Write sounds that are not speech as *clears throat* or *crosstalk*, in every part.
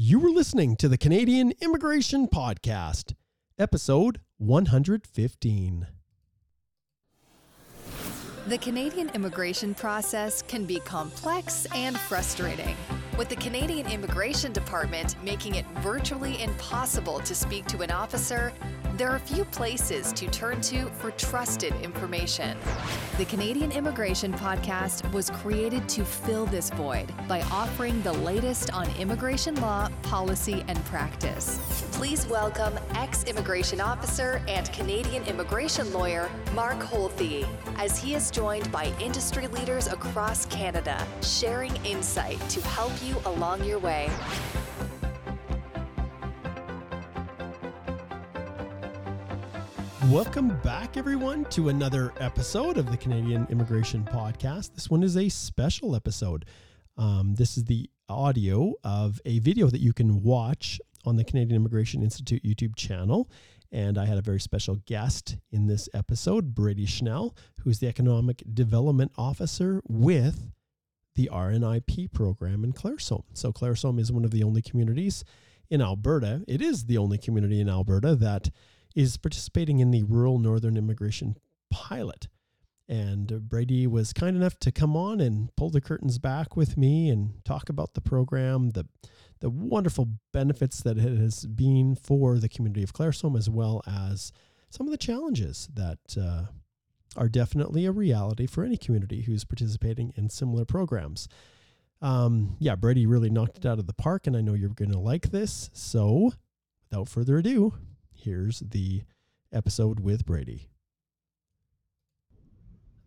You were listening to the Canadian Immigration Podcast, episode 115. The Canadian immigration process can be complex and frustrating, with the Canadian Immigration Department making it virtually impossible to speak to an officer there are a few places to turn to for trusted information. The Canadian Immigration Podcast was created to fill this void by offering the latest on immigration law, policy, and practice. Please welcome ex immigration officer and Canadian immigration lawyer Mark Holthe, as he is joined by industry leaders across Canada, sharing insight to help you along your way. Welcome back, everyone, to another episode of the Canadian Immigration Podcast. This one is a special episode. Um, this is the audio of a video that you can watch on the Canadian Immigration Institute YouTube channel. And I had a very special guest in this episode, Brady Schnell, who's the Economic Development Officer with the RNIP program in Claresholm. So, Claresholm is one of the only communities in Alberta. It is the only community in Alberta that is participating in the Rural Northern Immigration Pilot. And Brady was kind enough to come on and pull the curtains back with me and talk about the program, the the wonderful benefits that it has been for the community of Claresholm, as well as some of the challenges that uh, are definitely a reality for any community who's participating in similar programs. Um, yeah, Brady really knocked it out of the park, and I know you're going to like this. So, without further ado, here's the episode with Brady.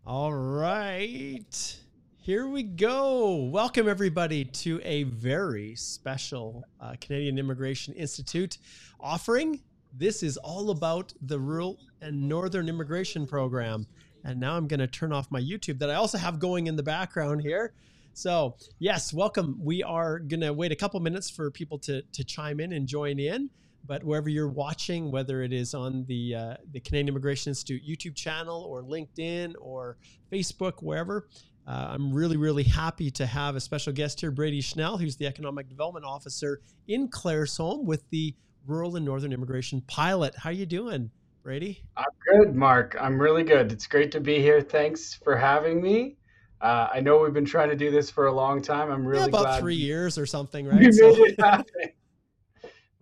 All right. Here we go. Welcome, everybody, to a very special uh, Canadian Immigration Institute offering. This is all about the Rural and Northern Immigration Program. And now I'm going to turn off my YouTube that I also have going in the background here. So, yes, welcome. We are going to wait a couple minutes for people to, to chime in and join in. But wherever you're watching, whether it is on the uh, the Canadian Immigration Institute YouTube channel or LinkedIn or Facebook, wherever, uh, I'm really, really happy to have a special guest here, Brady Schnell, who's the Economic Development Officer in Claresholm with the Rural and Northern Immigration Pilot. How are you doing, Brady? I'm good, Mark. I'm really good. It's great to be here. Thanks for having me. Uh, I know we've been trying to do this for a long time. I'm really yeah, about glad three years or something, *laughs* right? We made it happen.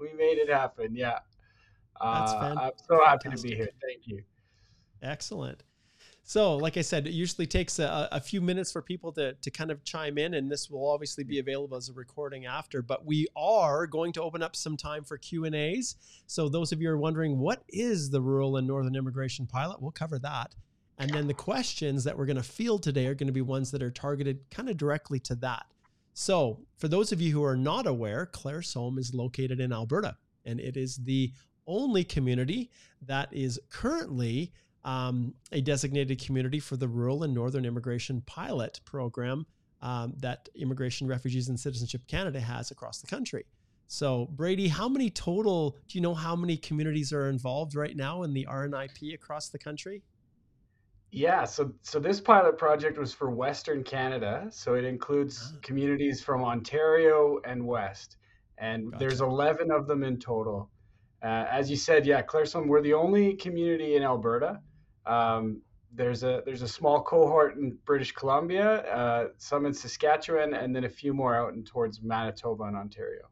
We made it happen. Yeah. That's uh, I'm so happy to be here. Thank you. Excellent. So, like I said, it usually takes a, a, few minutes for people to, to kind of chime in, and this will obviously be available as a recording after. But we are going to open up some time for Q and A's. So, those of you are wondering what is the Rural and Northern Immigration Pilot, we'll cover that. And then the questions that we're going to field today are going to be ones that are targeted kind of directly to that. So, for those of you who are not aware, Claresholm is located in Alberta, and it is the only community that is currently um, a designated community for the Rural and Northern Immigration Pilot Program um, that Immigration, Refugees, and Citizenship Canada has across the country. So, Brady, how many total do you know how many communities are involved right now in the RNIP across the country? Yeah, so so this pilot project was for Western Canada, so it includes ah. communities from Ontario and West, and gotcha. there's 11 of them in total. Uh, as you said, yeah, Claresholm, we're the only community in Alberta. Um, there's a there's a small cohort in British Columbia, uh, some in Saskatchewan, and then a few more out in towards Manitoba and Ontario.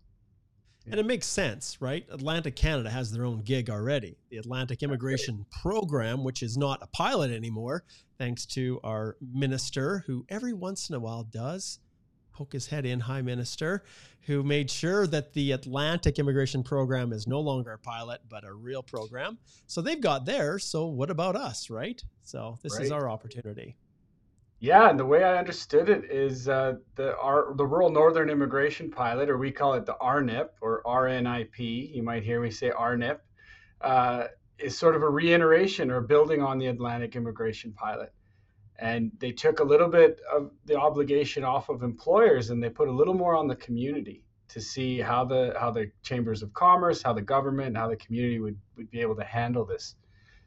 And it makes sense, right? Atlantic Canada has their own gig already. The Atlantic Immigration Program, which is not a pilot anymore, thanks to our minister, who every once in a while does poke his head in, High Minister, who made sure that the Atlantic Immigration Program is no longer a pilot, but a real program. So they've got theirs. So what about us, right? So this right. is our opportunity. Yeah, and the way I understood it is uh, the our, the Rural Northern Immigration Pilot, or we call it the RNIP or RNIP. You might hear me say RNIP. Uh, is sort of a reiteration or building on the Atlantic Immigration Pilot, and they took a little bit of the obligation off of employers and they put a little more on the community to see how the how the chambers of commerce, how the government, how the community would would be able to handle this.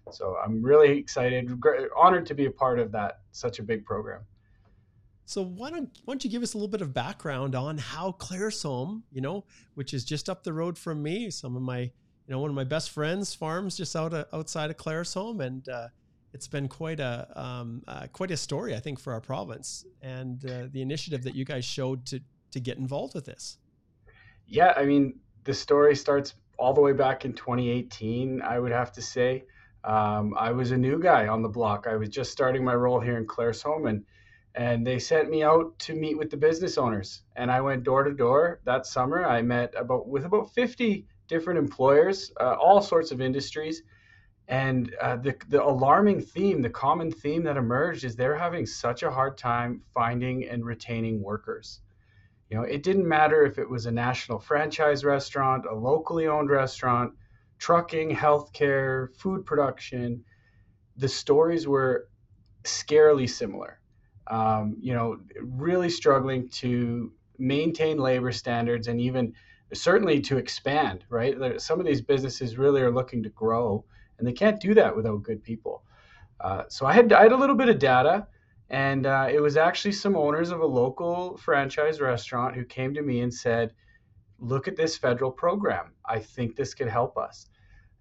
So I'm really excited, honored to be a part of that such a big program. So why don't why don't you give us a little bit of background on how Claresholm, you know, which is just up the road from me, some of my, you know, one of my best friends farms just out uh, outside of Claresholm, and uh, it's been quite a um, uh, quite a story, I think, for our province and uh, the initiative that you guys showed to to get involved with this. Yeah, I mean, the story starts all the way back in 2018. I would have to say, um, I was a new guy on the block. I was just starting my role here in Claresholm, and and they sent me out to meet with the business owners. And I went door to door that summer. I met about with about 50 different employers, uh, all sorts of industries and uh, the, the alarming theme, the common theme that emerged is they're having such a hard time finding and retaining workers. You know, it didn't matter if it was a national franchise restaurant, a locally owned restaurant, trucking, healthcare, food production. The stories were scarily similar. Um, you know, really struggling to maintain labor standards and even certainly to expand, right? Some of these businesses really are looking to grow and they can't do that without good people. Uh, so I had I had a little bit of data, and uh, it was actually some owners of a local franchise restaurant who came to me and said, "Look at this federal program. I think this could help us."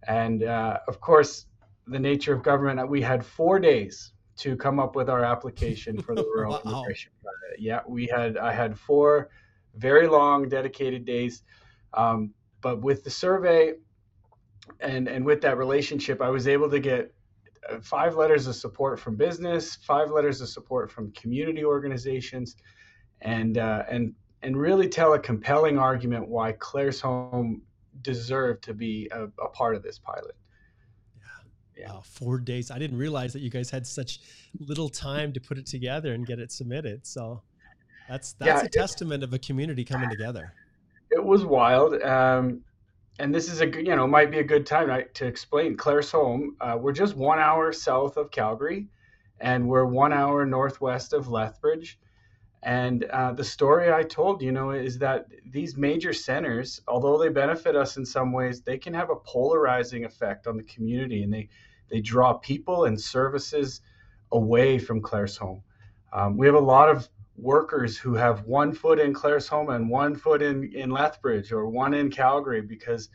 And uh, of course, the nature of government, we had four days to come up with our application for the *laughs* rural wow. immigration project. Yeah, we had I had four very long, dedicated days. Um, but with the survey, and and with that relationship, I was able to get uh, five letters of support from business, five letters of support from community organizations, and uh, and and really tell a compelling argument why Claire's Claresholm deserved to be a, a part of this pilot. Yeah. yeah. Wow, four days. I didn't realize that you guys had such little time to put it together and get it submitted. So that's that's yeah, a testament of a community coming together. It was wild. Um, and this is a you know might be a good time right, to explain Claresholm. Uh, we're just one hour south of Calgary, and we're one hour northwest of Lethbridge. And uh, the story I told, you know, is that these major centers, although they benefit us in some ways, they can have a polarizing effect on the community, and they they draw people and services away from Claresholm. Um, we have a lot of workers who have one foot in Claire's Claresholm and one foot in, in Lethbridge or one in Calgary because,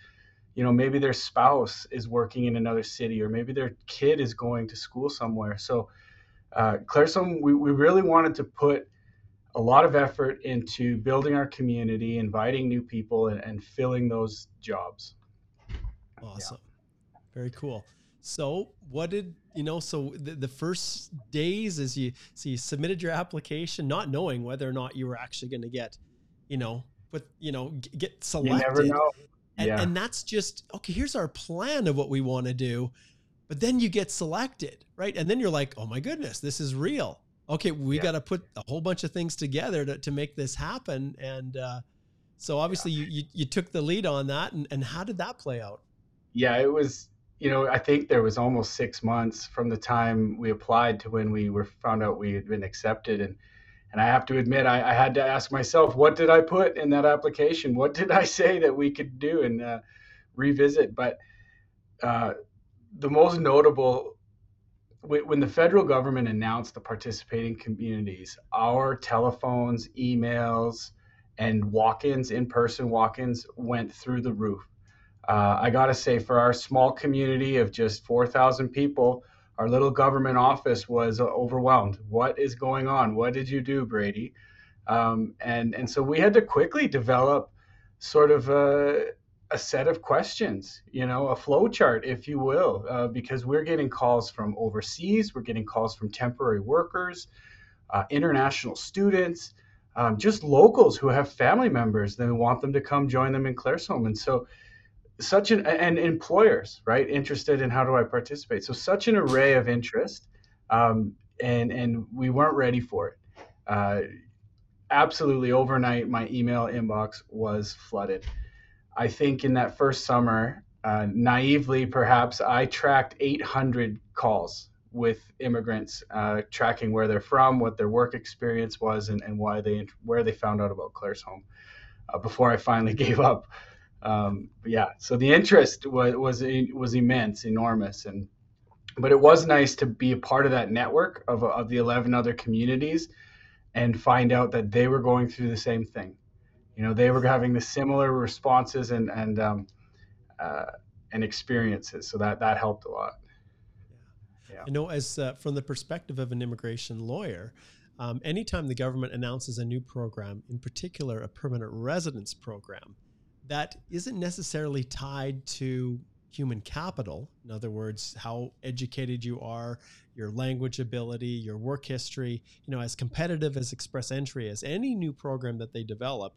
you know, maybe their spouse is working in another city or maybe their kid is going to school somewhere. So, uh, Claresholm, we, we really wanted to put a lot of effort into building our community, inviting new people, and, and filling those jobs. Awesome. Yeah. Very cool. So, what did you know? So the, the first days as you so you submitted your application, not knowing whether or not you were actually going to get, you know, but you know, get selected. You never know. And, yeah. and that's just okay. Here's our plan of what we want to do, but then you get selected, right? And then you're like, oh my goodness, this is real. Okay, we yeah. got to put a whole bunch of things together to, to make this happen. And uh, so obviously yeah. you, you you took the lead on that. And, and how did that play out? Yeah, it was you know, I think there was almost six months from the time we applied to when we were found out we had been accepted. And and I have to admit, I, I had to ask myself, what did I put in that application? What did I *laughs* say that we could do and uh, revisit? But uh, the most notable, when the federal government announced the participating communities, our telephones, emails, and walk-ins, in-person walk-ins, went through the roof uh, I got to say, for our small community of just 4,000 people, our little government office was overwhelmed. What is going on? What did you do, Brady? Um, and and so we had to quickly develop sort of a, a set of questions, you know, a flow chart, if you will, uh, because we're getting calls from overseas, we're getting calls from temporary workers, uh, international students, um, just locals who have family members that want them to come join them in Claresholm. And so such an and employers right interested in how do i participate? So such an array of interest um, and and we weren't ready for it. Uh, absolutely overnight my email inbox was flooded i think in that first summer uh, naively perhaps i tracked 800 calls with immigrants uh, tracking where they're from what their work experience was and, and why they where they found out about Claresholm uh, before i finally *laughs* gave up um, yeah, so the interest was was was immense, enormous, and but it was nice to be a part of that network of of the eleven other communities, and find out that they were going through the same thing. You know, they were having the similar responses and and um, uh, and experiences. So that that helped a lot. Yeah. I know, as uh, from the perspective of an immigration lawyer, um, anytime the government announces a new program, in particular a permanent residence program, that isn't necessarily tied to human capital. In other words, how educated you are, your language ability, your work history, you know, as competitive as Express Entry is, any new program that they develop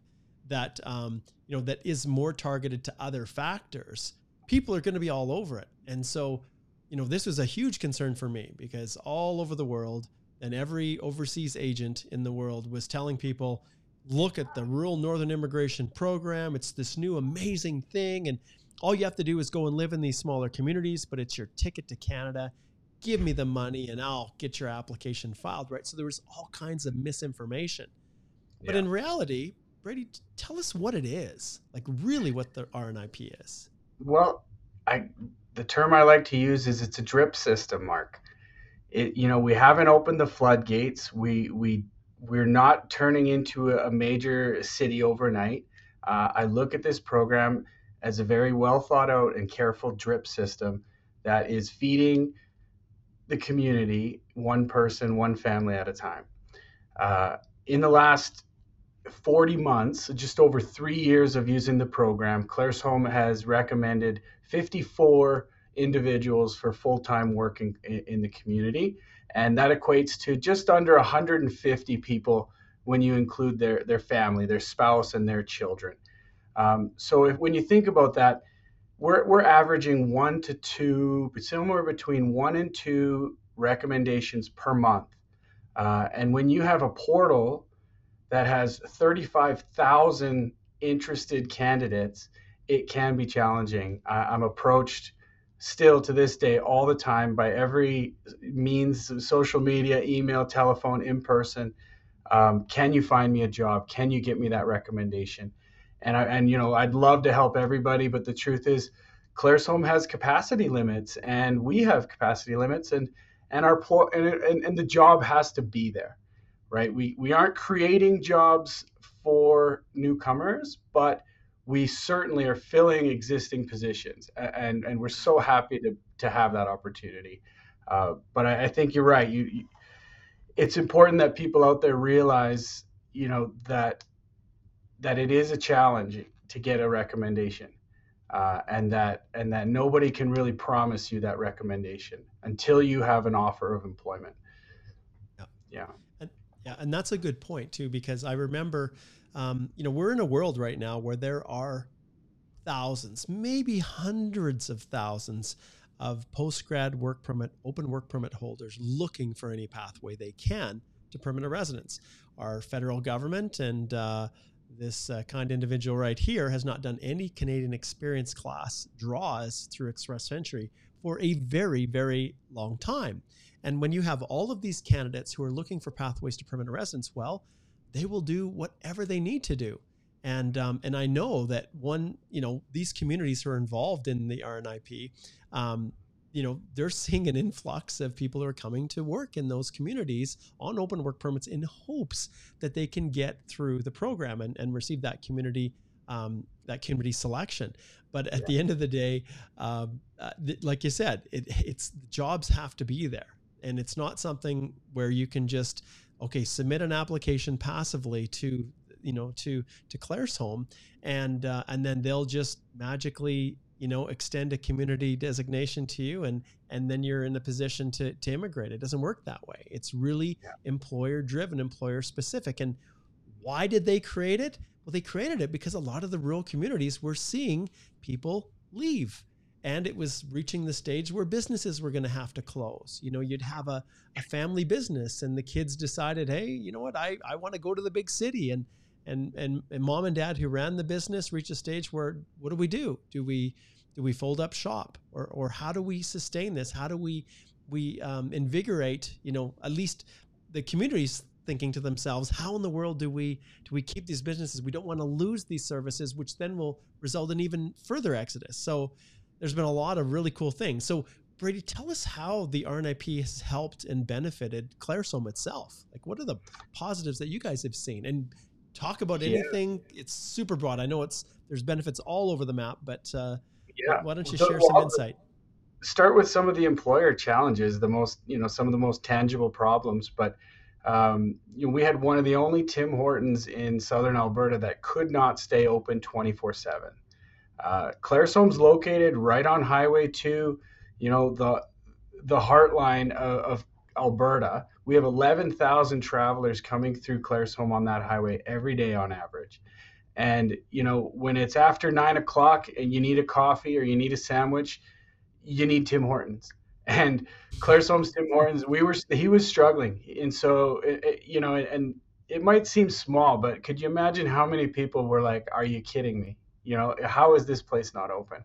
that, um, you know, that is more targeted to other factors, people are going to be all over it. And so, you know, this was a huge concern for me because all over the world and every overseas agent in the world was telling people, look at the rural northern immigration program. It's this new amazing thing. And all you have to do is go and live in these smaller communities, but it's your ticket to Canada. Give me the money and I'll get your application filed, right? So there was all kinds of misinformation. But yeah. in reality, Brady, tell us what it is, like really what the RNIP is. Well, I the term I like to use is it's a drip system, Mark. It, you know, we haven't opened the floodgates. We we we're not turning into a major city overnight. Uh, I look at this program as a very well thought out and careful drip system that is feeding the community one person, one family at a time. Uh, in the last 40 months, just over three years of using the program, Claire's Claresholm has recommended 54 individuals for full time work in, in the community. And that equates to just under 150 people when you include their, their family, their spouse, and their children. Um, so if, when you think about that, we're, we're averaging one to two, somewhere between one and two recommendations per month. Uh, and when you have a portal that has 35,000 interested candidates, it can be challenging. I'm approached still to this day all the time by every means social media, email, telephone, in person. Um, can you find me a job? Can you get me that recommendation? and I, and you know I'd love to help everybody, but the truth is, Claresholm has capacity limits, and we have capacity limits, and and our and, and and the job has to be there, right? We we aren't creating jobs for newcomers, but we certainly are filling existing positions, and and we're so happy to to have that opportunity. Uh, but I, I, think you're right. You, you, it's important that people out there realize, you know, that that it is a challenge to get a recommendation, uh, and that and that nobody can really promise you that recommendation until you have an offer of employment. Yeah, yeah, yeah, and that's a good point too because I remember, um, you know, we're in a world right now where there are thousands, maybe hundreds of thousands of post grad work permit, open work permit holders looking for any pathway they can to permanent residence. Our federal government and uh, this uh, kind individual right here has not done any Canadian experience class draws through Express Entry for a very, very long time. And when you have all of these candidates who are looking for pathways to permanent residence, well, they will do whatever they need to do. And um, and I know that one, you know, these communities who are involved in the RNIP, um, you know they're seeing an influx of people who are coming to work in those communities on open work permits in hopes that they can get through the program and, and receive that community um, that community selection but at yeah. the end of the day um, uh, th- like you said it, it's jobs have to be there and it's not something where you can just okay submit an application passively to you know to to claire's Claresholm and uh, and then they'll just magically you know extend a community designation to you. And and then you're in a position to to immigrate. It doesn't work that way. It's really yeah. employer driven employer specific and why did they create it? Well they created it because a lot of the rural communities were seeing people leave and it was reaching the stage where businesses were going to have to close. You know you'd have a, a family business and the kids decided hey you know what? I, I want to go to the big city. And and, and and mom and dad who ran the business reach a stage where what do we do? Do we do we fold up shop? Or or how do we sustain this? How do we we um, invigorate you know at least the communities thinking to themselves how in the world do we do we keep these businesses? We don't want to lose these services which then will result in even further exodus. So there's been a lot of really cool things so Brady, tell us how the RNIP has helped and benefited Claresholm itself. Like, what are the positives that you guys have seen? And talk about yeah. anything. It's super broad. I know it's there's benefits all over the map, but uh, yeah. why don't you share some insight? Start with some of the employer challenges, the most you know, some of the most tangible problems. But um, you know, we had one of the only Tim Hortons in southern Alberta that could not stay open 24 seven. Uh, Claresholm's located right on Highway 2, you know, the the heartline of, of Alberta. We have 11,000 travelers coming through Claresholm on that highway every day on average. And, you know, when it's after nine o'clock and you need a coffee or you need a sandwich, you need Tim Hortons. *laughs* And Claresholm's Tim Hortons, we were, he was struggling. And so, it, it, you know, and it might seem small, but could you imagine how many people were like, are you kidding me? You know, how is this place not open?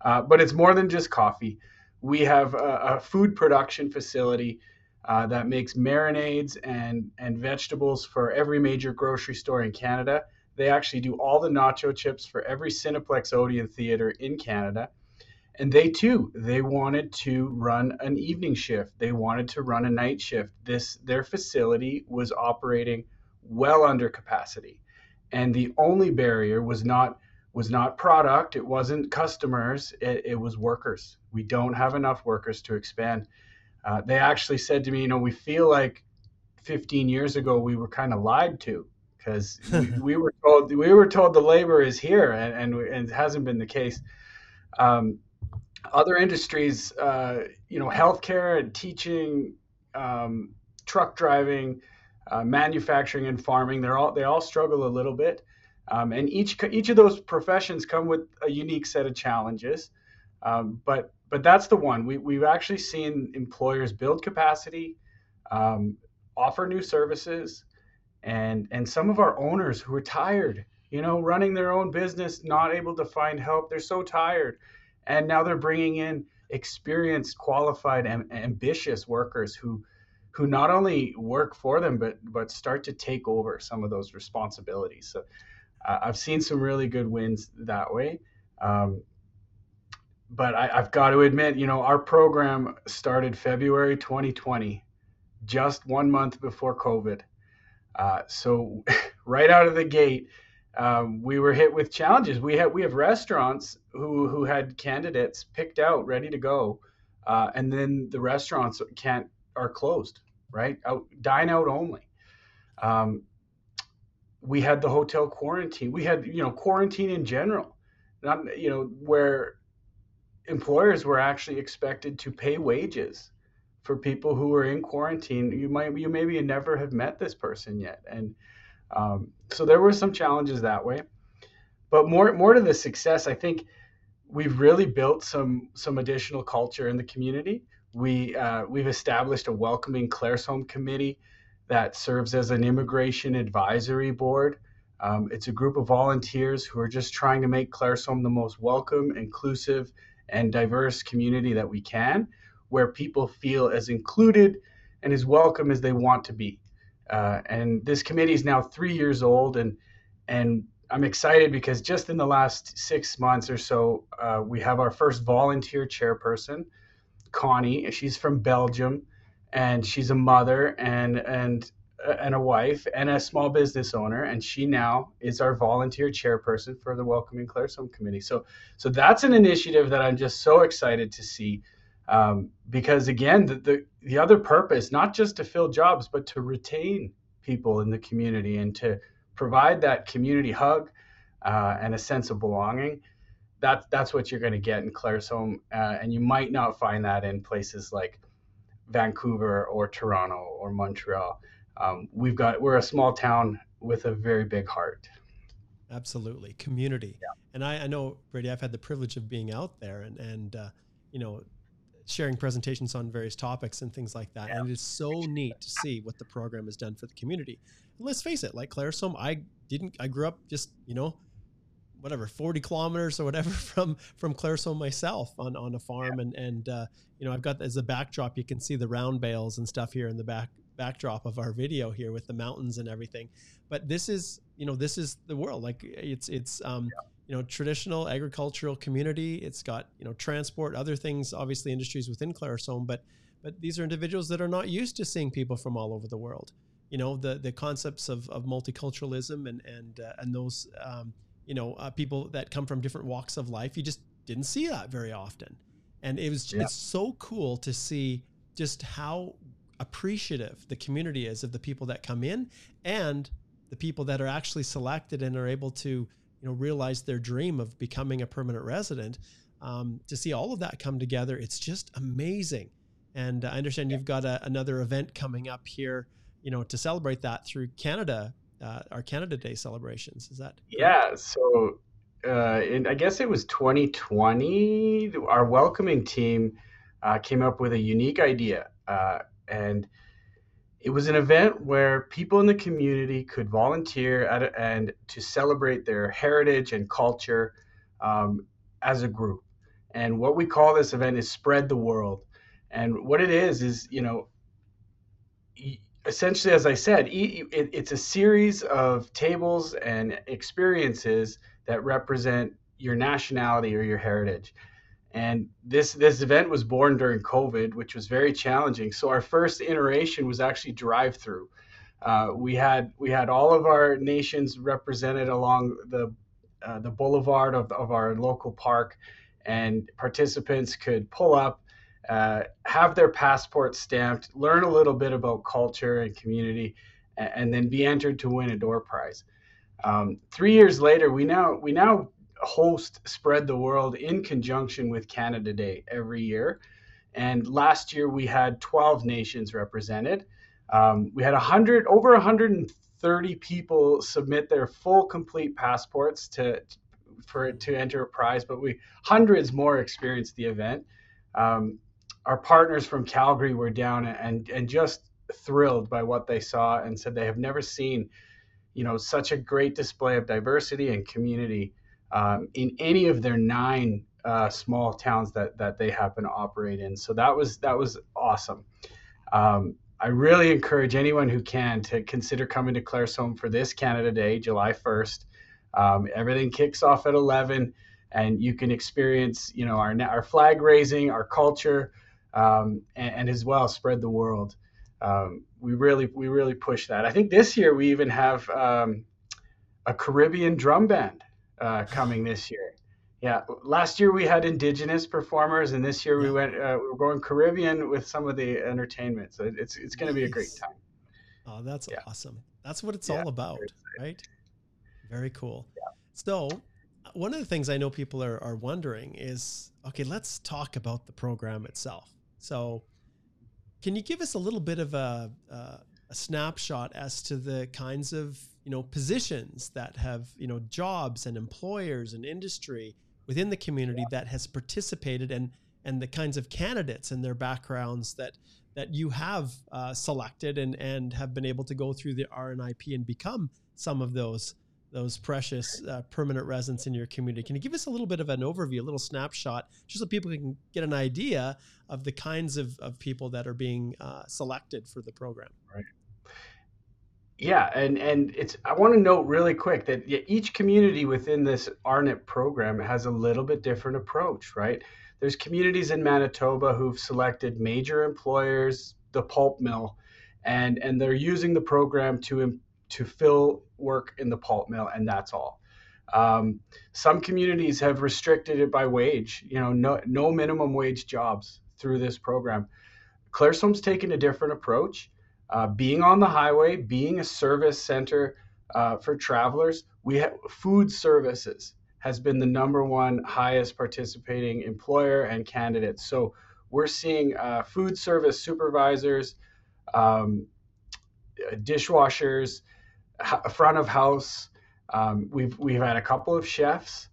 Uh, but it's more than just coffee. We have a, a food production facility uh, that makes marinades and, and vegetables for every major grocery store in Canada. They actually do all the nacho chips for every Cineplex Odeon theater in Canada. And they too, they wanted to run an evening shift. They wanted to run a night shift. This their facility was operating well under capacity. And the only barrier was not was not product, it wasn't customers, it, it was workers. We don't have enough workers to expand. Uh, they actually said to me, you know, we feel like 15 years ago we were kind of lied to because *laughs* we, we, were told we were told the labor is here and, and, and it hasn't been the case. Um, other industries, uh, you know, healthcare and teaching, um, truck driving, uh, manufacturing and farming, they're all they all struggle a little bit. Um, and each each of those professions come with a unique set of challenges. Um, but but that's the one we we've actually seen employers build capacity, um, offer new services, and and some of our owners who are tired, you know, running their own business, not able to find help, they're so tired, and now they're bringing in experienced, qualified, and ambitious workers who who not only work for them but but start to take over some of those responsibilities. So uh, I've seen some really good wins that way. Um, but I, have got to admit, you know, our program started February 2020, just one month before COVID. Uh, so *laughs* right out of the gate, um, we were hit with challenges. We have we have restaurants who who had candidates picked out, ready to go, uh, and then the restaurants can't are closed. Right, out dine out only. Um, we had the hotel quarantine. We had, you know, quarantine in general, not, you know, where employers were actually expected to pay wages for people who were in quarantine. You might, you maybe never have met this person yet. And um, so there were some challenges that way. But more, more to the success, I think we've really built some, some additional culture in the community. We, uh, we've established a welcoming Claresholm committee that serves as an immigration advisory board. Um, it's a group of volunteers who are just trying to make Claresholm the most welcome, inclusive, and diverse community that we can, where people feel as included and as welcome as they want to be. Uh, and this committee is now three years old, and and I'm excited because just in the last six months or so, uh, we have our first volunteer chairperson, Connie. She's from Belgium and she's a mother and and and a wife and a small business owner and she now is our volunteer chairperson for the welcoming claresholm committee. So so that's an initiative that i'm just so excited to see um, because again the, the the other purpose not just to fill jobs but to retain people in the community and to provide that community hug uh, and a sense of belonging. That that's what you're going to get in claresholm uh, and you might not find that in places like Vancouver or Toronto or Montreal. Um, we've got we're a small town with a very big heart. Absolutely, community. Yeah. And I, I know Brady. I've had the privilege of being out there and and uh, you know sharing presentations on various topics and things like that. Yeah. And it is so neat to see what the program has done for the community. And let's face it, like Claresholm, I didn't. I grew up just you know whatever 40 kilometers or whatever *laughs* from from Claresholm myself on on a farm yeah. and and uh, you know I've got as a backdrop you can see the round bales and stuff here in the back backdrop of our video here with the mountains and everything but this is you know this is the world like it's it's um yeah. you know traditional agricultural community. It's got you know transport, other things, obviously industries within Claresholm, but but these are individuals that are not used to seeing people from all over the world. You know the the concepts of, of multiculturalism and and uh, and those um, you know uh, people that come from different walks of life. You just didn't see that very often, and it was yeah. it's so cool to see just how appreciative the community is of the people that come in and the people that are actually selected and are able to you know realize their dream of becoming a permanent resident um, to see all of that come together it's just amazing and i understand you've got a, another event coming up here you know to celebrate that through canada uh, our canada day celebrations is that yeah so uh, in, i guess it was 2020 our welcoming team uh, came up with a unique idea uh, and it was an event where people in the community could volunteer a, and to celebrate their heritage and culture um, as a group. And what we call this event is Spread the World. And what it is, is, you know, essentially, as I said, it's a series of tables and experiences that represent your nationality or your heritage. And this this event was born during COVID, which was very challenging. So our first iteration was actually drive through. Uh, we had we had all of our nations represented along the uh, the boulevard of, of our local park, and participants could pull up, uh, have their passports stamped, learn a little bit about culture and community, and, and then be entered to win a door prize. Um, three years later, we now we now host Spread the World in conjunction with Canada Day every year. And last year we had 12 nations represented. Um, we had 100 over 130 people submit their full complete passports to for to enter a prize, but we hundreds more experienced the event. Um, our partners from Calgary were down and and just thrilled by what they saw and said they have never seen, you know, such a great display of diversity and community um, in any of their nine uh, small towns that that they happen to operate in. So that was that was awesome. Um, I really encourage anyone who can to consider coming to Claresholm for this Canada Day, July 1st. Um, everything kicks off at 11, and you can experience, you know, our our flag raising, our culture, um, and, and, as well spread the world. Um, we really we really push that. I think this year we even have um, a Caribbean drum band uh, coming this year. Yeah, last year we had indigenous performers, and this year we went uh, we're going Caribbean with some of the entertainment. So it's it's going to be a great time. Oh, that's yeah. awesome. That's what it's yeah, all about, right? Very cool. Yeah. So, one of the things I know people are, are wondering is okay, let's talk about the program itself. So, can you give us a little bit of a, uh, a snapshot as to the kinds of you know positions that have you know jobs and employers and industry within the community yeah. that has participated and and the kinds of candidates and their backgrounds that that you have uh, selected and and have been able to go through the RNIP and become some of those those precious uh, permanent residents in your community. Can you give us a little bit of an overview, a little snapshot, just so people can get an idea of the kinds of, of people that are being uh, selected for the program? Right. Yeah, and and it's I want to note really quick that each community within this RNIP program has a little bit different approach, right? There's communities in Manitoba who've selected major employers, the pulp mill, and and they're using the program to to fill work in the pulp mill, and that's all. Um, some communities have restricted it by wage, you know, no no minimum wage jobs through this program. Claresholm's taken a different approach uh, being on the highway, being a service center uh, for travelers, we have food services has been the number one highest participating employer and candidate. So we're seeing uh, food service supervisors, um, dishwashers, front of house. Um, we've we've had a couple of chefs,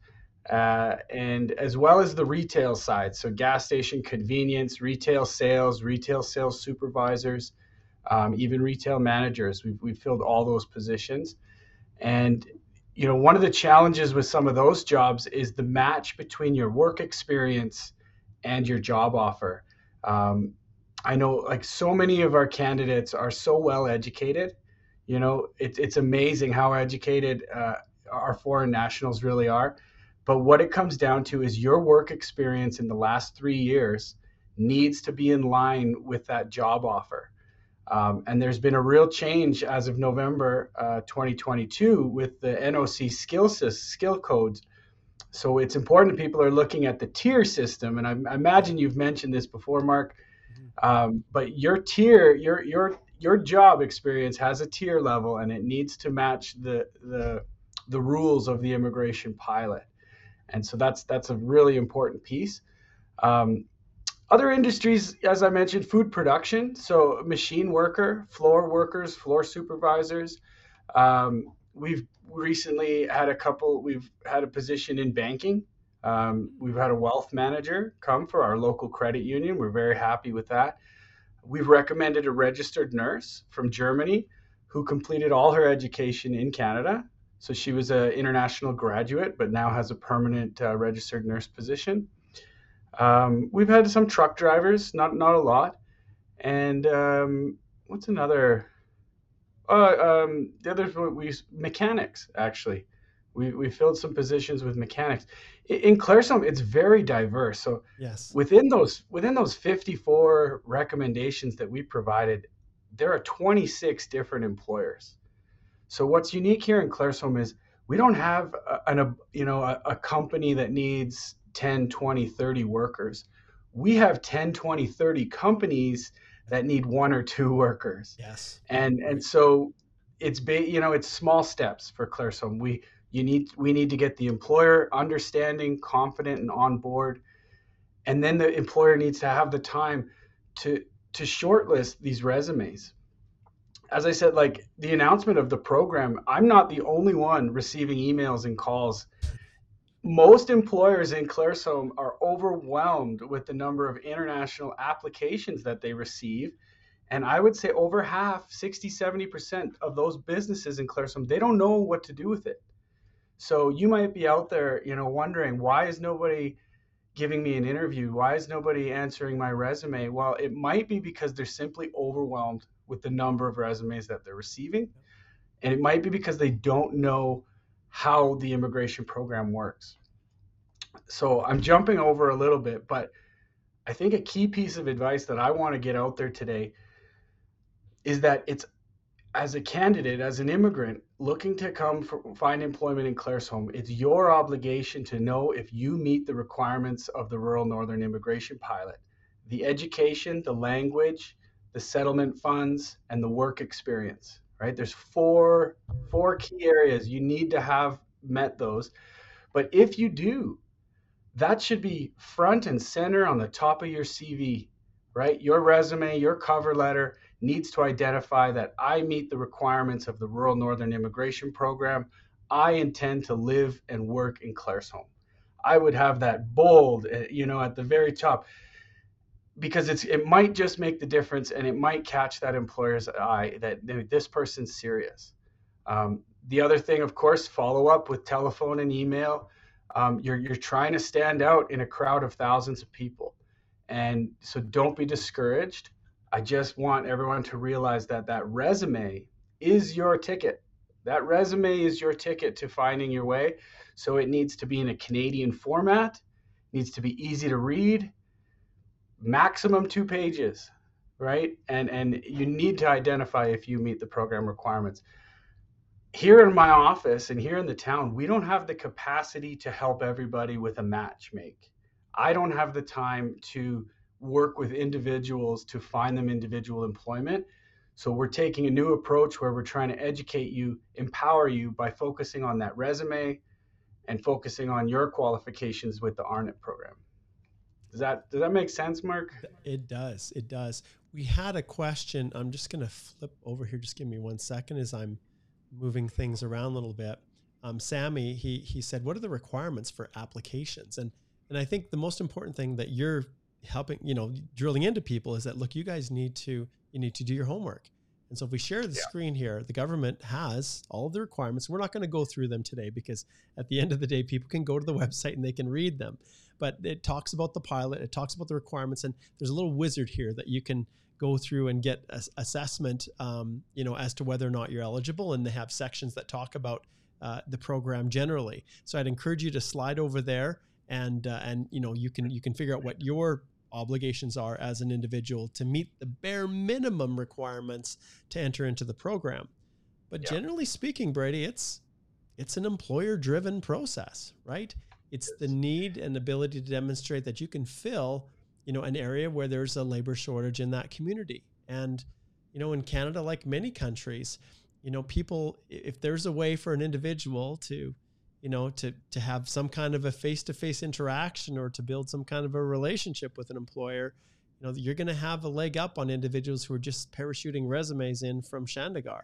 uh, and as well as the retail side, so gas station convenience, retail sales, retail sales supervisors um, even retail managers. We've, we've filled all those positions. And, you know, one of the challenges with some of those jobs is the match between your work experience and your job offer. Um, I know like so many of our candidates are so well educated. You know, it, it's amazing how educated uh, our foreign nationals really are. But what it comes down to is your work experience in the last three years needs to be in line with that job offer. Um, and there's been a real change as of November uh, 2022 with the NOC skill, skill codes. So it's important people are looking at the tier system. And I, I imagine you've mentioned this before, Mark. Mm-hmm. Um, but your tier, your your your job experience has a tier level, and it needs to match the the the rules of the immigration pilot. And so that's that's a really important piece. Um, other industries, as I mentioned, food production, so machine worker, floor workers, floor supervisors. Um, we've recently had a couple, we've had a position in banking. Um, we've had a wealth manager come for our local credit union. We're very happy with that. We've recommended a registered nurse from Germany who completed all her education in Canada. So she was an international graduate, but now has a permanent uh, registered nurse position. Um, we've had some truck drivers, not not a lot, and um, what's another? Uh, um, the other we mechanics actually. We, we filled some positions with mechanics. In, in it's very diverse. So yes, within those within those 54 recommendations that we provided, there are 26 different employers. So what's unique here in Claresholm is we don't have a, an a, you know a, a company that needs 10, 20, 30 workers. We have 10, 20, 30 companies that need one or two workers. Yes. And and so it's ba- you know it's small steps for Claresholm. We you need we need to get the employer understanding, confident and on board. And then the employer needs to have the time to to shortlist these resumes. As I said, like the announcement of the program, I'm not the only one receiving emails and calls most employers in Claresholm are overwhelmed with the number of international applications that they receive. And I would say over half, 60, 70% of those businesses in Claresholm, they don't know what to do with it. So you might be out there, you know, wondering why is nobody giving me an interview? Why is nobody answering my resume? Well, it might be because they're simply overwhelmed with the number of resumes that they're receiving. And it might be because they don't know how the immigration program works. So I'm jumping over a little bit, but I think a key piece of advice that I want to get out there today is that it's as a candidate, as an immigrant looking to come for, find employment in Claresholm, it's your obligation to know if you meet the requirements of the Rural Northern Immigration Pilot. The education, the language, the settlement funds, and the work experience right? There's four four key areas you need to have met those. But if you do, that should be front and center on the top of your CV, right? Your resume, your cover letter needs to identify that I meet the requirements of the Rural Northern Immigration Program. I intend to live and work in Claresholm. I would have that bold, eh, you know, at the very top because it's it might just make the difference and it might catch that employer's eye that this person's serious. Um, the other thing, of course, follow up with telephone and email. Um, you're you're trying to stand out in a crowd of thousands of people, and so don't be discouraged. I just want everyone to realize that that resume is your ticket. That resume is your ticket to finding your way. So it needs to be in a Canadian format, needs to be easy to read, maximum two pages, right? And and you need to identify if you meet the program requirements. Here in my office and here in the town, we don't have the capacity to help everybody with a match make. I don't have the time to work with individuals to find them individual employment. So we're taking a new approach where we're trying to educate you, empower you by focusing on that resume and focusing on your qualifications with the RNIP program. Does that does that make sense, Mark? It does. It does. We had a question. I'm just going to flip over here. Just give me one second as I'm moving things around a little bit. Um, Sammy, he he said, "What are the requirements for applications?" And and I think the most important thing that you're helping, you know, drilling into people is that look, you guys need to you need to do your homework. And so if we share the yeah. screen here, the government has all of the requirements. We're not going to go through them today because at the end of the day, people can go to the *laughs* website and they can read them. But it talks about the pilot, it talks about the requirements, and there's a little wizard here that you can go through and get assessment, um, you know, as to whether or not you're eligible. And they have sections that talk about uh, the program generally. So I'd encourage you to slide over there and uh, and you know you can you can figure out what your obligations are as an individual to meet the bare minimum requirements to enter into the program. But yeah. generally speaking, Brady, it's it's an employer driven process, right? It's the need and ability to demonstrate that you can fill, you know, an area where there's a labor shortage in that community. And, you know, in Canada, like many countries, you know, people, if there's a way for an individual to, you know, to to have some kind of a face-to-face interaction or to build some kind of a relationship with an employer, you know, you're going to have a leg up on individuals who are just parachuting resumes in from Chandigarh.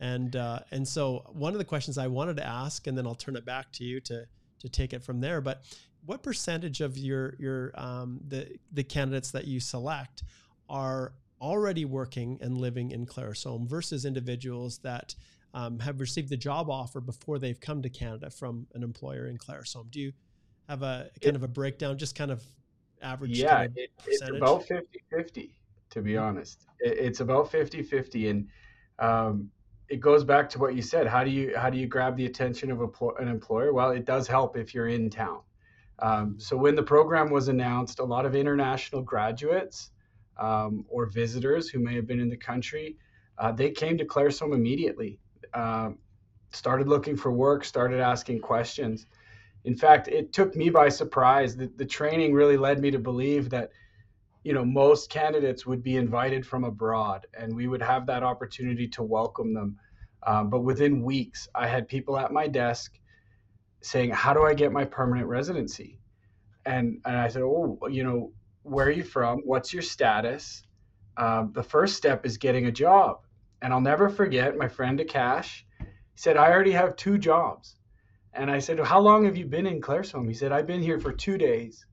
And uh, and so one of the questions I wanted to ask, and then I'll turn it back to you to to take it from there. But what percentage of your your um, the the candidates that you select are already working and living in Claresholm versus individuals that um, have received the job offer before they've come to Canada from an employer in Claresholm. Do you have a kind it, of a breakdown, just kind of average? Yeah, kind of it, it's about 50 50, to be mm-hmm. honest. It, it's about 50 50. And um, it goes back to what you said. How do you how do you grab the attention of a, an employer? Well, it does help if you're in town. Um, mm-hmm. so when the program was announced, a lot of international graduates um, or visitors who may have been in the country, uh, they came to Claresholm immediately. Um, started looking for work, started asking questions. In fact, it took me by surprise. The, the training really led me to believe that, you know, most candidates would be invited from abroad, and we would have that opportunity to welcome them. Um, but within weeks, I had people at my desk saying, "How do I get my permanent residency?" And and I said, "Oh, you know, where are you from? What's your status?" Um, the first step is getting a job. And I'll never forget my friend Akash. Said, I already have two jobs. And I said, well, How long have you been in Claresholm? He said, I've been here for two days.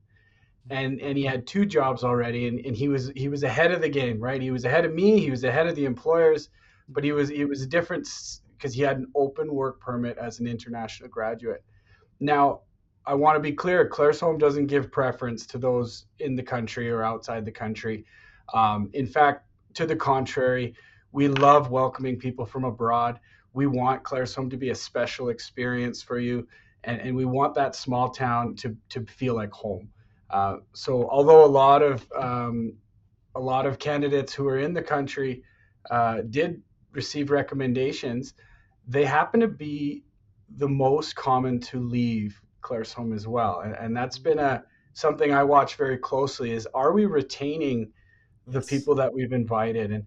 And and he had two jobs already and, and he was he was ahead of the game, right? He was ahead of me, he was ahead of the employers, but he was it was a different because he had an open work permit as an international graduate. Now, I want to be clear, Claresholm doesn't give preference to those in the country or outside the country. Um, in fact, to the contrary, we love welcoming people from abroad. We want Claresholm to be a special experience for you, and, and we want that small town to, to feel like home. Uh, so, although a lot of um, a lot of candidates who are in the country uh, did receive recommendations, they happen to be the most common to leave Claresholm as well, and, and that's been a something I watch very closely. Is are we retaining the yes. people that we've invited and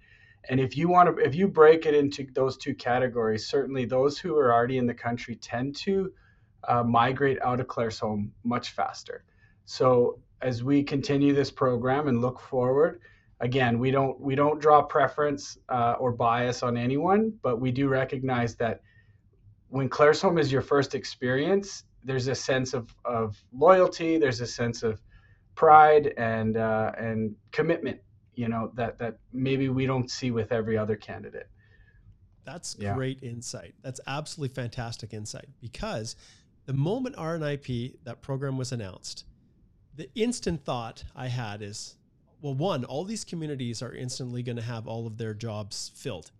and if you want to, if you break it into those two categories, certainly those who are already in the country tend to uh, migrate out of Claresholm much faster. So as we continue this program and look forward, again, we don't we don't draw preference uh, or bias on anyone, but we do recognize that when Claresholm is your first experience, there's a sense of, of loyalty, there's a sense of pride and uh, and commitment you know that that maybe we don't see with every other candidate that's yeah. great insight that's absolutely fantastic insight because the moment rnip that program was announced the instant thought i had is well one all these communities are instantly going to have all of their jobs filled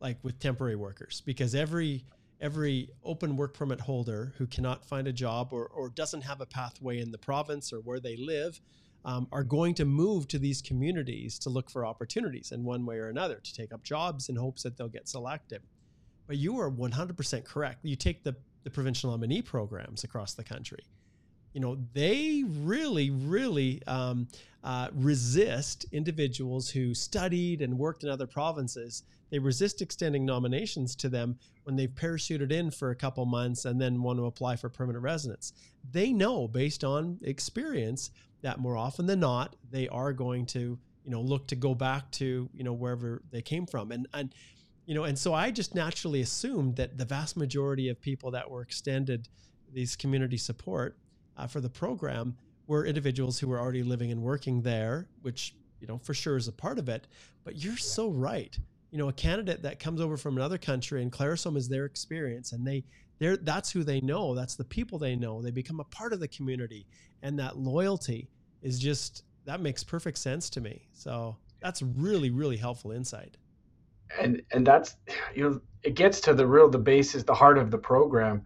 like with temporary workers because every every open work permit holder who cannot find a job or, or doesn't have a pathway in the province or where they live um, are going to move to these communities to look for opportunities in one way or another to take up jobs in hopes that they'll get selected. But you are 100% correct. You take the, the provincial nominee programs across the country. You know, they really, really um, uh, resist individuals who studied and worked in other provinces. They resist extending nominations to them when they've parachuted in for a couple months and then want to apply for permanent residence. They know, based on experience, that more often than not they are going to you know look to go back to you know wherever they came from. And and you know and so i just naturally assumed that the vast majority of people that were extended these community support uh, for the program were individuals who were already living and working there which you know for sure is a part of it. But you're so right. You know a candidate that comes over from another country and claresholm is their experience and they they're that's who they know. That's the people they know. They become a part of the community. And that loyalty is just that makes perfect sense to me. So that's really really helpful insight. And and that's you know it gets to the real the basis the heart of the program.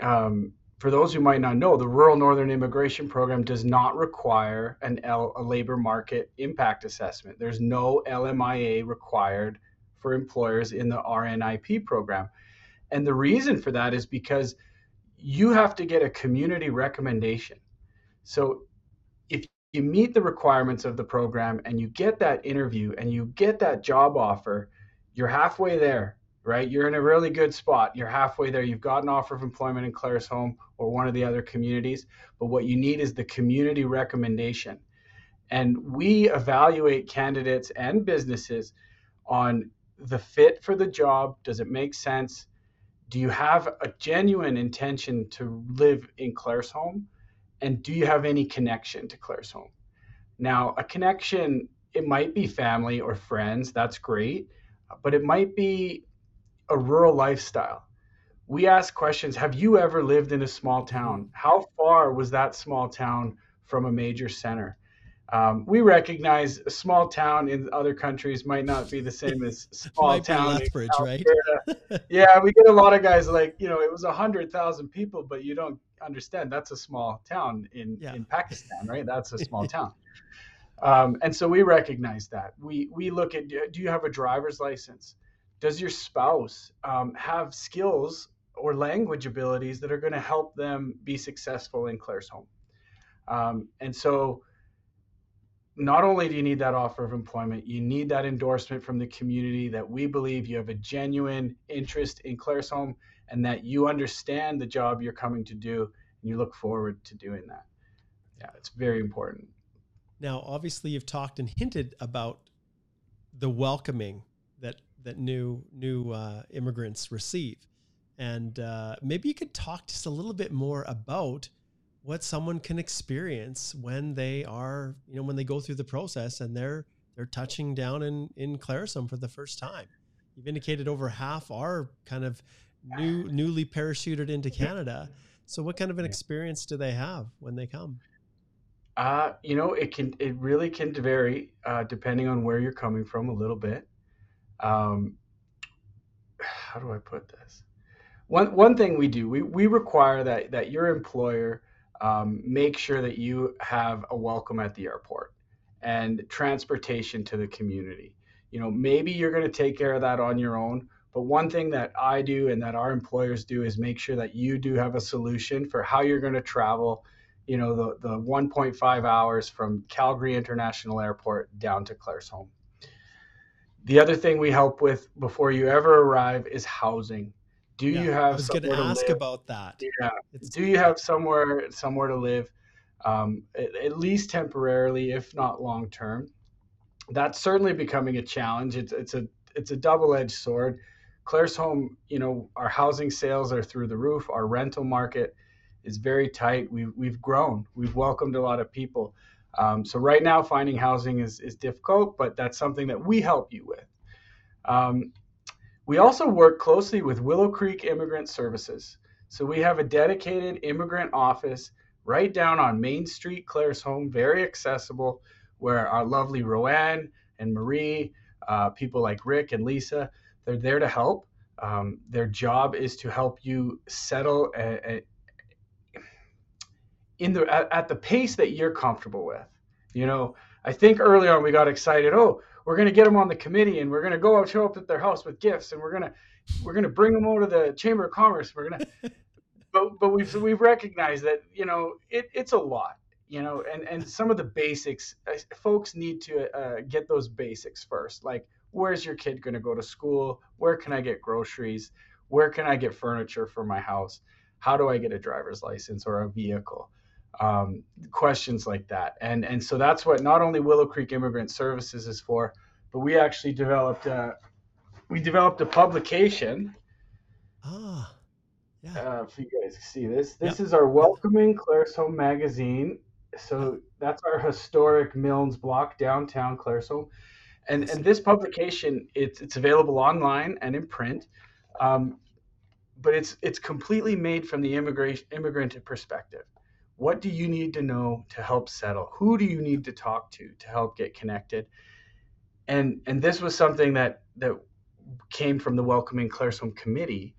Um, for those who might not know the rural northern immigration program does not require an L, a labor market impact assessment. There's no lmia required for employers in the rnip program. And the reason for that is because you have to get a community recommendation. So you meet the requirements of the program and you get that interview and you get that job offer you're halfway there, right? You're in a really good spot. You're halfway there. You've got an offer of employment in Claire's Claresholm or one of the other communities, but what you need is the community recommendation. And we evaluate candidates and businesses on the fit for the job. Does it make sense? Do you have a genuine intention to live in Claresholm? And do you have any connection to Claresholm? Now, a connection, it might be family or friends. That's great but it might be a rural lifestyle. We ask questions Have you ever lived in a small town? How far was that small town from a major center? Um, we recognize a small town in other countries might not be the same as *laughs* small town. Lethbridge, right? *laughs* yeah, we get a lot of guys like you know it was a hundred thousand people, but you don't understand that's a small town in yeah. in Pakistan, right? That's a *laughs* small town. Um, and so we recognize that. We we look at do you have a driver's license? Does your spouse um, have skills or language abilities that are going to help them be successful in Claresholm? Um, and so not only do you need that offer of employment, you need that endorsement from the community that we believe you have a genuine interest in Claresholm and that you understand the job you're coming to do and you look forward to doing that. Yeah, it's very important. Now, obviously, you've talked and hinted about the welcoming that that new new uh, immigrants receive, and uh, maybe you could talk just a little bit more about what someone can experience when they are, you know, when they go through the process and they're they're touching down in in Claresholm for the first time. You've indicated over half are kind of new *laughs* newly parachuted into Canada. So, what kind of an experience do they have when they come? Uh, you know, it can it really can vary uh, depending on where you're coming from a little bit. Um, *sighs* how do I put this? One one thing we do we we require that that your employer um, make sure that you have a welcome at the airport and transportation to the community. You know, maybe you're going to take care of that on your own. But one thing that I do and that our employers do is make sure that you do have a solution for how you're going to travel you know, the, the 1.5 hours from Calgary International Airport down to Claresholm. The other thing we help with before you ever arrive is housing. Do yeah, you have? I was going to ask live? about that. Yeah. It's... Do you have somewhere somewhere to live, um, at, at, least temporarily, if not long term? That's certainly becoming a challenge. It's it's a it's a double edged sword. Claresholm, you know, our housing sales are through the roof. Our rental market is very tight. We've we've grown. We've welcomed a lot of people. Um, so right now, finding housing is is difficult, but that's something that we help you with. Um, we also work closely with Willow Creek Immigrant Services. So we have a dedicated immigrant office right down on Main Street, Claire's Claresholm, very accessible, where our lovely Roanne and Marie, uh, people like Rick and Lisa, they're there to help. Um, their job is to help you settle a, a, in the at, at the pace that you're comfortable with. You know, I think early on we got excited. Oh, we're going to get them on the committee, and we're going to go out show up at their house with gifts, and we're going to we're going to bring them over to the Chamber of Commerce. We're going *laughs* to, but but we've we've recognized that you know it, it's a lot. You know, and and some of the basics, uh, folks need to uh, get those basics first. Like, where's your kid going to go to school? Where can I get groceries? Where can I get furniture for my house? How do I get a driver's license or a vehicle? um, questions like that. And and so that's what not only Willow Creek Immigrant Services is for, but we actually developed a, we developed a publication. Ah, yeah. Uh, if you guys see this, this yep. is our Welcoming Claresholm magazine. So that's our historic Milnes block downtown Claresholm. And, and this publication it's it's available online and in print, um, but it's it's completely made from the immigration immigrant perspective. What do you need to know to help settle? Who do you need to talk to to help get connected? And and this was something that that came from the Welcoming Claresholm Committee,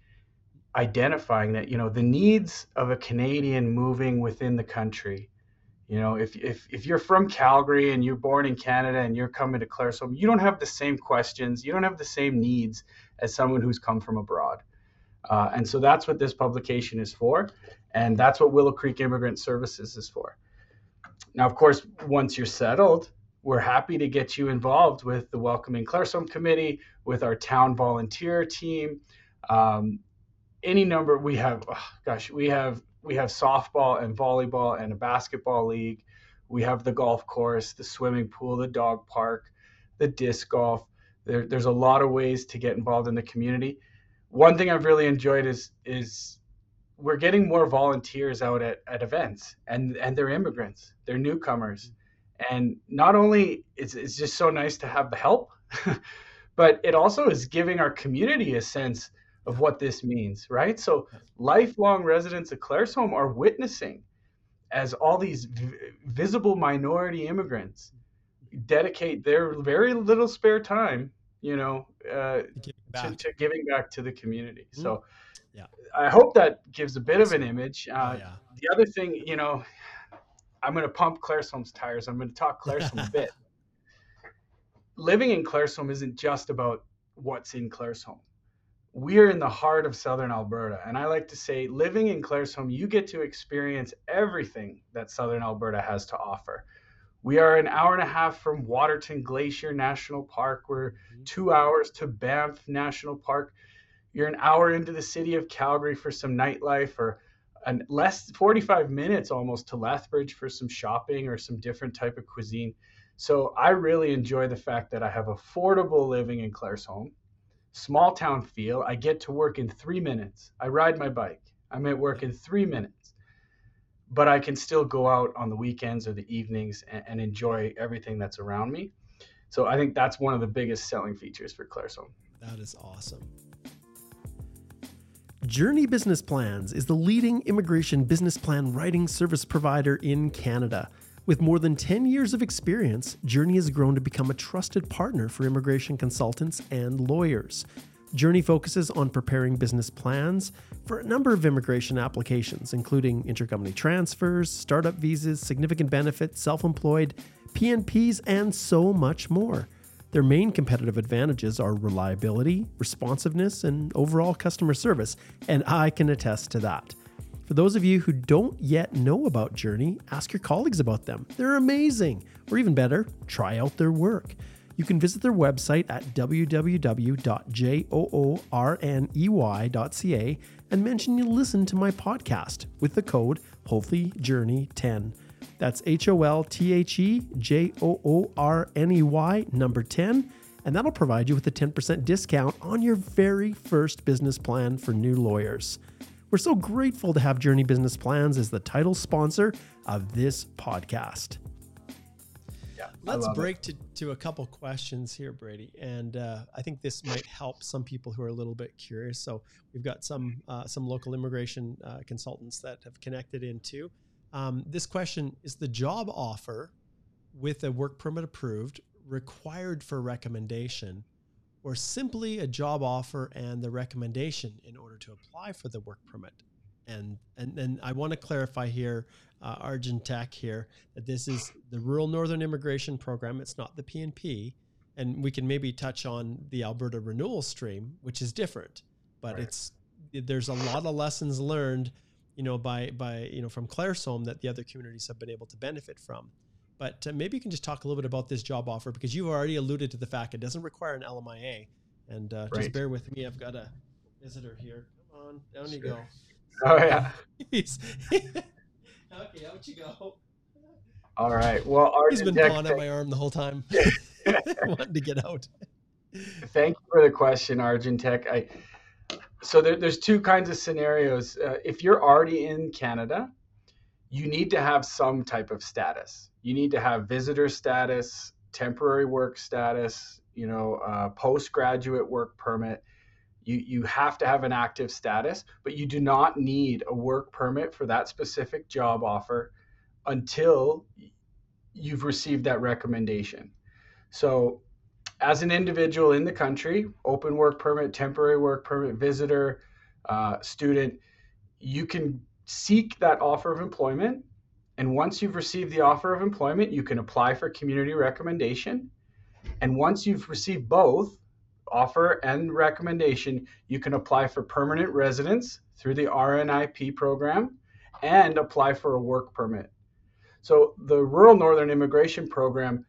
identifying that you know the needs of a Canadian moving within the country. You know, if if if you're from Calgary and you're born in Canada and you're coming to Claresholm, you don't have the same questions, you don't have the same needs as someone who's come from abroad. Uh, and so that's what this publication is for, and that's what Willow Creek Immigrant Services is for. Now, of course, once you're settled, we're happy to get you involved with the Welcoming Claresholm Committee, with our town volunteer team. Um, any number we have, oh, gosh, we have we have softball and volleyball and a basketball league. We have the golf course, the swimming pool, the dog park, the disc golf. There, there's a lot of ways to get involved in the community. One thing I've really enjoyed is is we're getting more volunteers out at, at events and and they're immigrants, they're newcomers. And not only it's it's just so nice to have the help, *laughs* but it also is giving our community a sense of what this means, right? So lifelong residents of Claresholm are witnessing as all these v- visible minority immigrants dedicate their very little spare time, you know, uh, to, to, giving back to the community. Mm-hmm. So yeah. I hope that gives a bit of an image. Uh, oh, yeah. The other thing, you know, I'm going to pump Claresholm's tires. I'm going to talk Claresholm a *laughs* bit. Living in Claresholm isn't just about what's in Claresholm we're in the heart of southern Alberta. And I like to say, living in Claresholm, you get to experience everything that southern Alberta has to offer. We are an hour and a half from Waterton Glacier National Park. We're mm-hmm. two hours to Banff National Park. You're an hour into the city of Calgary for some nightlife, or an less 45 minutes almost to Lethbridge for some shopping or some different type of cuisine. So I really enjoy the fact that I have affordable living in Claresholm small town feel. I get to work in three minutes. I ride my bike. I'm at work in three minutes, but I can still go out on the weekends or the evenings and, and enjoy everything that's around me. So I think that's one of the biggest selling features for Claresholm. That is awesome. Joorney Business Plans is the leading immigration business plan writing service provider in Canada. With more than 10 years of experience, Joorney has grown to become a trusted partner for immigration consultants and lawyers. Joorney focuses on preparing business plans for a number of immigration applications, including intercompany transfers, startup visas, significant benefits, self employed, PNPs, and so much more. Their main competitive advantages are reliability, responsiveness, and overall customer service, and I can attest to that. For those of you who don't yet know about Joorney, ask your colleagues about them. They're amazing. Or even better, try out their work. You can visit their website at www.joorney.ca and mention you listen to my podcast with the code HOLTHY10. That's H O L T H E J O O R N E Y number 10, and that'll provide you with a 10% discount on your very first business plan for new lawyers. We're so grateful to have Joorney Business Plans as the title sponsor of this podcast. Yeah, Let's break to, to a couple questions here, Brady, and uh, I think this might help some people who are a little bit curious. So we've got some uh, some local immigration uh, consultants that have connected into. Um, this question is: the job offer with a work permit approved required for recommendation or simply a job offer and the recommendation in order to apply for the work permit. And and then I want to clarify here, uh, Argentec here, that this is the Rural Northern Immigration Program. It's not the PNP, and we can maybe touch on the Alberta Renewal Stream, which is different, but right. it's there's a lot of lessons learned, you know, by by you know from Claresholm that the other communities have been able to benefit from. But uh, maybe you can just talk a little bit about this job offer because you've already alluded to the fact it doesn't require an LMIA. And uh, right. just bear with me. I've got a visitor here. Come on, down sure. you go. Oh yeah. *laughs* okay, out you go. All right. Well, he's been pawing at my arm the whole time, *laughs* *laughs* wanting to get out. Thank you for the question, Argentec. I so there, there's two kinds of scenarios. Uh, if you're already in Canada, you need to have some type of status you need to have visitor status, temporary work status, you know, uh, postgraduate work permit. You, you have to have an active status, but you do not need a work permit for that specific job offer until you've received that recommendation. So as an individual in the country, open work permit, temporary work permit, visitor, uh, student, you can seek that offer of employment. And once you've received the offer of employment, you can apply for community recommendation. And once you've received both offer and recommendation, you can apply for permanent residence through the RNIP program and apply for a work permit. So the Rural Northern Immigration Program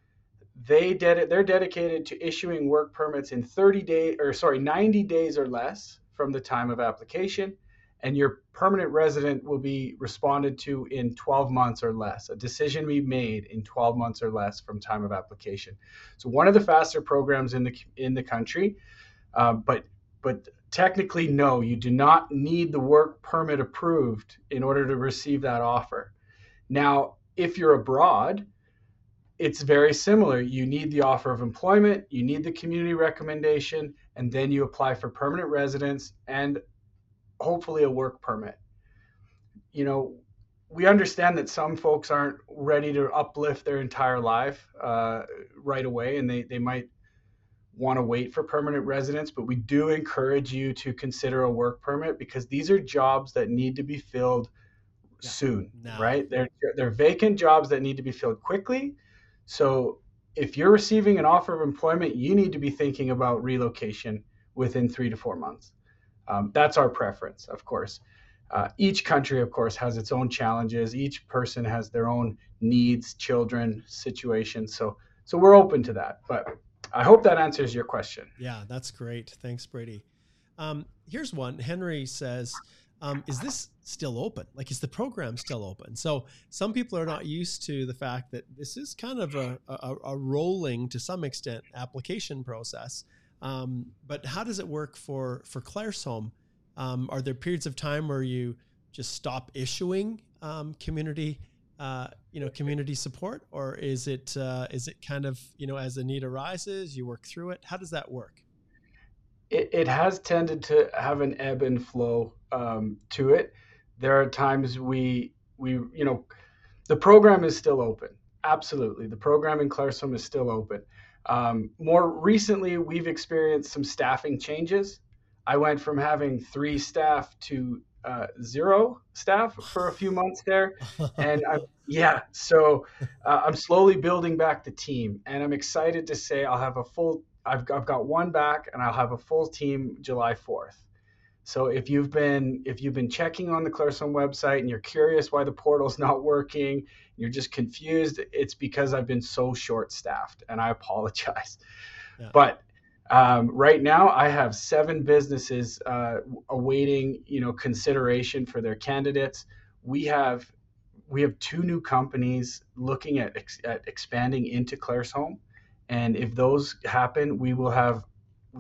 they ded- they're dedicated to issuing work permits in 30 days or sorry 90 days or less from the time of application and your permanent resident will be responded to in 12 months or less a decision be made in 12 months or less from time of application so one of the faster programs in the in the country uh, but but technically no you do not need the work permit approved in order to receive that offer now if you're abroad it's very similar. You need the offer of employment, you need the community recommendation, and then you apply for permanent residence and hopefully a work permit. You know, we understand that some folks aren't ready to uplift their entire life uh, right away, and they, they might want to wait for permanent residence, but we do encourage you to consider a work permit because these are jobs that need to be filled yeah, soon, no. right? They're, they're vacant jobs that need to be filled quickly so if you're receiving an offer of employment, you need to be thinking about relocation within three to four months. Um, that's our preference, of course. Uh, each country, of course, has its own challenges. Each person has their own needs, children, situations. So, so we're open to that. But I hope that answers your question. Yeah, that's great. Thanks, Brady. Um, here's one. Henry says, um, is this still open? Like, is the program still open? So some people are not used to the fact that this is kind of a, a, a rolling, to some extent, application process. Um, but how does it work for for Claresholm? Um, are there periods of time where you just stop issuing um, community, uh, you know, community support, or is it uh, is it kind of you know as the need arises, you work through it? How does that work? It, it has tended to have an ebb and flow um, to it. There are times we we you know the program is still open. Absolutely, the program in Claire's Claresholm is still open. Um, more recently, we've experienced some staffing changes. I went from having three staff to uh, zero staff for a few months there, *laughs* and I'm, yeah, so uh, I'm slowly building back the team, and I'm excited to say I'll have a full. I've, I've got one back, and I'll have a full team July 4th. So if you've been if you've been checking on the Claresholm website and you're curious why the portal's not working, you're just confused, it's because I've been so short staffed and I *laughs* apologize. Yeah. But um, right now I have seven businesses uh, awaiting you know consideration for their candidates. We have we have two new companies looking at, ex- at expanding into Claresholm And if those happen, we will have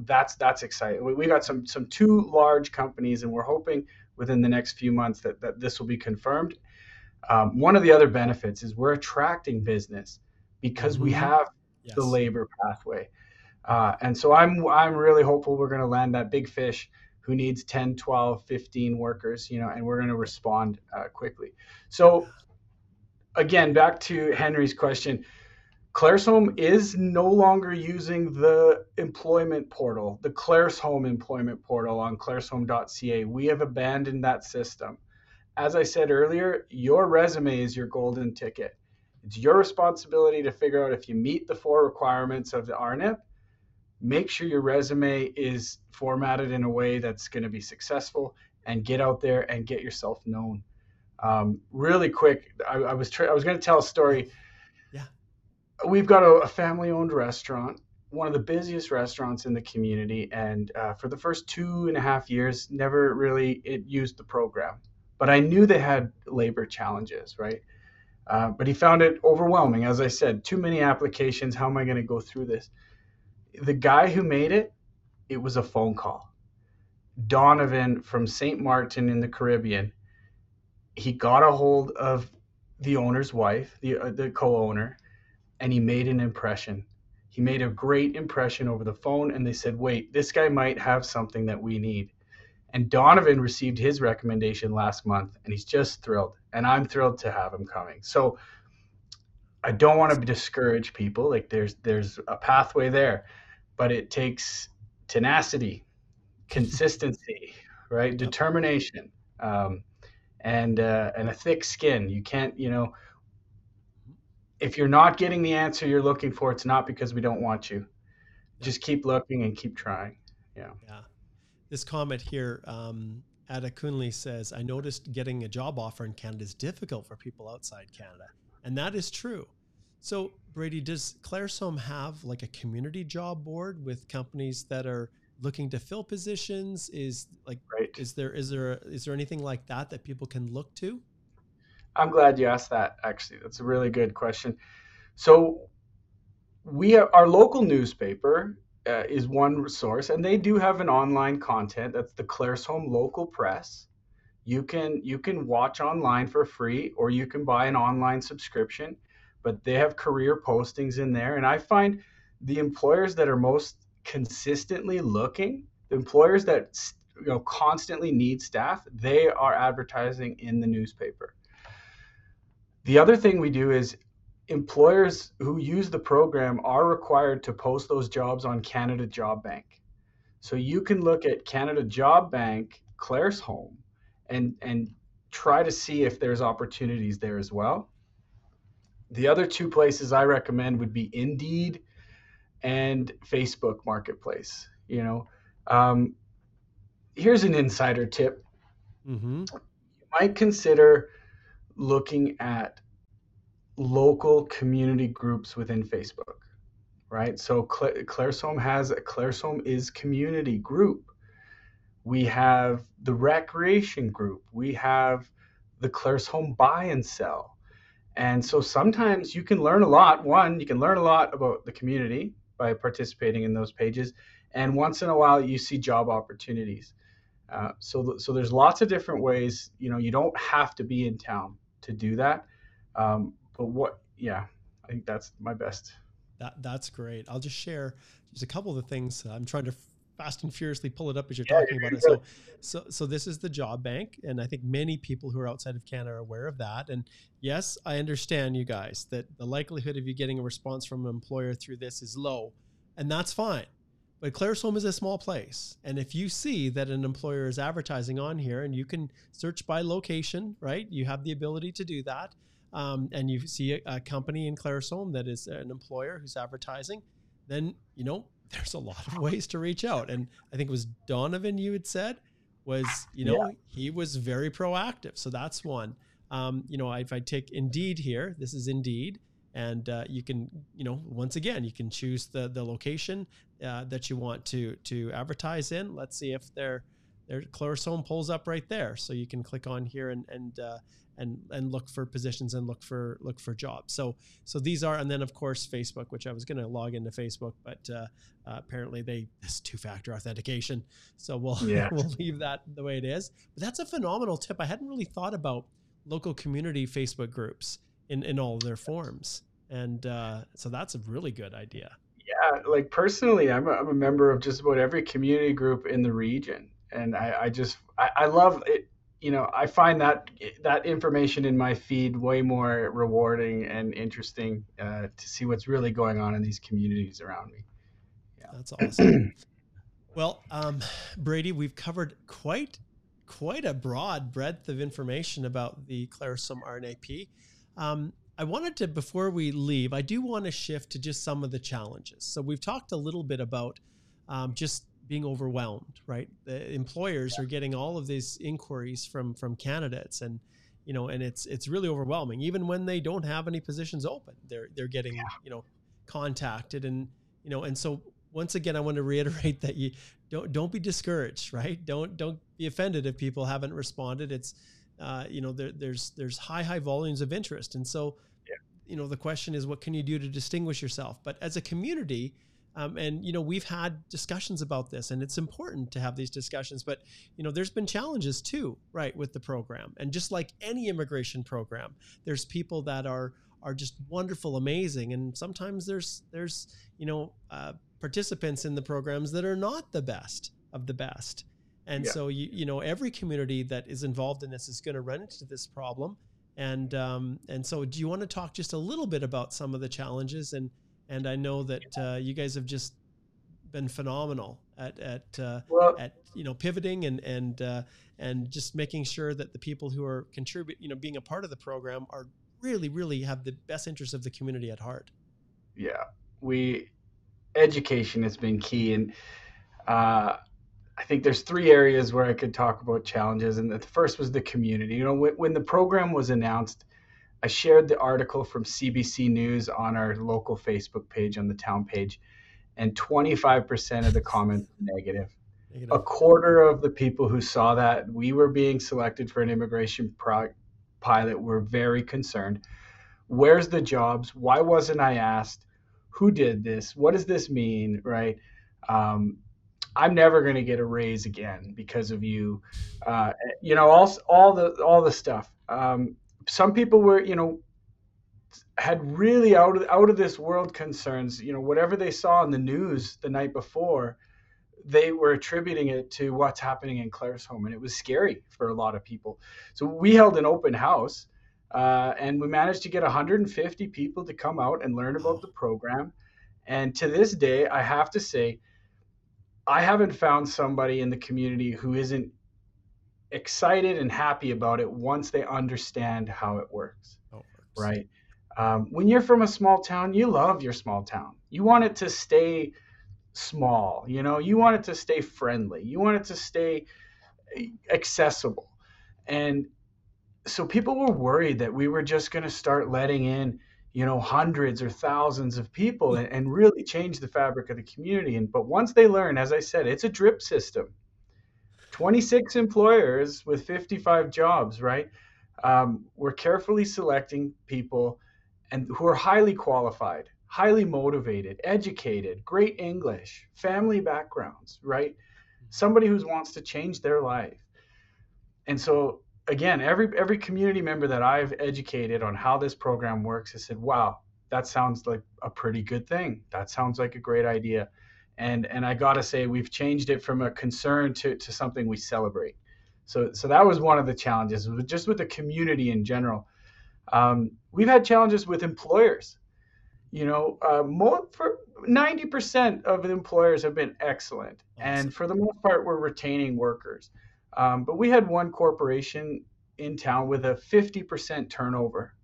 that's that's exciting. We, we got some some two large companies, and we're hoping within the next few months that, that this will be confirmed. Um, one of the other benefits is we're attracting business because mm-hmm. we have yes. the labor pathway. Uh, and so I'm I'm really hopeful we're going to land that big fish who needs 10, 12, 15 workers, you know, and we're going to respond uh, quickly. So again, back to Henry's question, Claresholm is no longer using the employment portal, the Claresholm employment portal on claresholm.ca. We have abandoned that system. As I said earlier, your resume is your golden ticket. It's your responsibility to figure out if you meet the four requirements of the RNIP. Make sure your resume is formatted in a way that's going to be successful and get out there and get yourself known. Um, really quick, I, I was tra- I was going to tell a story Yeah, we've got a, a family owned restaurant one of the busiest restaurants in the community and uh, for the first two and a half years never really it used the program but i knew they had labor challenges right? Uh, but he found it overwhelming. As i said too many applications. How am i going to go through this? The guy who made it it was a phone call. Donovan from st martin in the caribbean he got a hold of the owner's wife the, uh, the co-owner and he made an impression. He made a great impression over the phone, and they said, Wait, this guy might have something that we need. And Donovan received his recommendation last month, and he's just thrilled. And I'm thrilled to have him coming. So I don't want to discourage people. Like there's there's a pathway there. but it takes tenacity, consistency, *laughs* right? Determination, um, and uh, and a thick skin. You can't, you know, if you're not getting the answer you're looking for, it's not because we don't want you. Just keep looking and keep trying. Yeah. Yeah. This comment here, um, Adekunle says, I noticed getting a job offer in Canada is difficult for people outside Canada. And that is true. So, Brady, does Claresholm have like a community job board with companies that are looking to fill positions? Is like, right. is there is there is there anything like that that people can look to? I'm glad you asked that. Actually, that's a really good question. So, we have our local newspaper uh, is one source, and they do have an online content. That's the Claresholm Local Press. You can you can watch online for free, or you can buy an online subscription. But they have career postings in there, and I find the employers that are most consistently looking, the employers that you know constantly need staff, they are advertising in the newspaper. The other thing we do is employers who use the program are required to post those jobs on Canada Job Bank. So you can look at Canada Job Bank, Claire's Claresholm, and and try to see if there's opportunities there as well. The other two places I recommend would be Indeed and Facebook Marketplace. You know, um, here's an insider tip. Mm-hmm. You might consider looking at local community groups within Facebook, right? So Cla- Claresholm has a Claresholm is community group. We have the recreation group. We have the Claresholm buy and sell. And so sometimes you can learn a lot. One, you can learn a lot about the community by participating in those pages. And once in a while, you see job opportunities. Uh, so, so there's lots of different ways. You know, you don't have to be in town to do that. Um, but what yeah i think that's my best that that's great i'll just share just a couple of the things i'm trying to fast and furiously pull it up as you're yeah, talking about it so so so this is the job bank and i think many people who are outside of canada are aware of that and yes i understand you guys that the likelihood of you getting a response from an employer through this is low and that's fine but Claresholm is a small place. And if you see that an employer is advertising on here and you can search by location, right? You have the ability to do that um, and you see a, a, company in Claresholm that is an employer who's advertising, then you know *laughs* there's a lot of ways to reach out. And I think it was Donovan you had said was you know yeah. he was very proactive. So that's one. Um, you know, if I take Indeed here, this is Indeed, and uh, you can you know once again you can choose the the location uh, that you want to to advertise in. Let's see if their Claresholm pulls up right there, so you can click on here and and uh, and and look for positions and look for look for jobs. So so these are and then of course Facebook, which I was going to log into Facebook, but uh, uh, apparently they *laughs* this two factor authentication. So we'll *laughs* yeah. we'll leave that the way it is. But that's a phenomenal tip. I hadn't really thought about local community Facebook groups in in all their forms, and uh, so that's a really good idea. Yeah, like personally, I'm a, I'm a member of just about every community group in the region, and I, I just I, I love it you know, I find that that information in my feed way more rewarding and interesting uh, to see what's really going on in these communities around me. Yeah. That's awesome. *clears throat* well, um, Brady, we've covered quite quite a broad breadth of information about the Claresholm RNIP. Um, I wanted to, before we leave, I do want to shift to just some of the challenges. So we've talked a little bit about um, just being overwhelmed, right? The employers yeah. are getting all of these inquiries from from candidates, and you know, and it's it's really overwhelming. Even when they don't have any positions open, they're they're getting yeah. you know contacted, and you know, and so once again, I want to reiterate that you don't don't be discouraged, right? Don't don't be offended if people haven't responded. It's uh, you know there, there's there's high high volumes of interest, and so yeah. you know the question is what can you do to distinguish yourself? But as a community um, and you know we've had discussions about this, and it's important to have these discussions. But you know there's been challenges too, right, with the program. And just like any immigration program, there's people that are are just wonderful, amazing, and sometimes there's there's you know uh, participants in the programs that are not the best of the best. And yeah. so you you know every community that is involved in this is going to run into this problem. And um, and so do you want to talk just a little bit about some of the challenges and and I know that uh, you guys have just been phenomenal at at uh, Well- at you know pivoting and and uh, and just making sure that the people who are contribute you know being a part of the program are really really have the best interest of the community at heart. yeah. We education has been key and uh, i think there's three areas where i could talk about challenges and the first was the community. You know when, when the program was announced i shared the article from cbc news on our local facebook page on the town page and 25% of the comments were negative You a quarter of the people who saw that we were being selected for an immigration pro- pilot were very concerned. Where's the jobs? Why wasn't I asked? Who did this? What does this mean? Right? Um, I'm never going to get a raise again because of you. Uh, you know, all all the all the stuff. Um, some people were, you know, had really out of out of this world concerns. You know, whatever they saw in the news the night before they were attributing it to what's happening in Claresholm, and it was scary for a lot of people. So we held an open house, uh, and we managed to get 150 people to come out and learn about the program. And to this day, I have to say, I haven't found somebody in the community who isn't excited and happy about it once they understand how it works works. right? Um, when you're from a small town, you love your small town. You want it to stay small, you know, you want it to stay friendly, you want it to stay eh, accessible. And so people were worried that we were just going to start letting in, you know, hundreds or thousands of people and, and really change the fabric of the community. And but once they learn, as I said, it's a drip system. 26 employers with 55 jobs, right? Um, we're carefully selecting people and who are highly qualified, highly motivated, educated, great English, family backgrounds, right? Somebody who wants to change their life. And so again, every every community member that I've educated on how this program works has said, "Wow, that sounds like a pretty good thing. That sounds like a great idea." And and I got to say we've changed it from a concern to to something we celebrate. So so that was one of the challenges, just with the community in general. Um, we've had challenges with employers. You know, uh, more for 90% of the employers have been excellent, and for the most part, we're retaining workers. Um, but we had one corporation in town with a 50% turnover.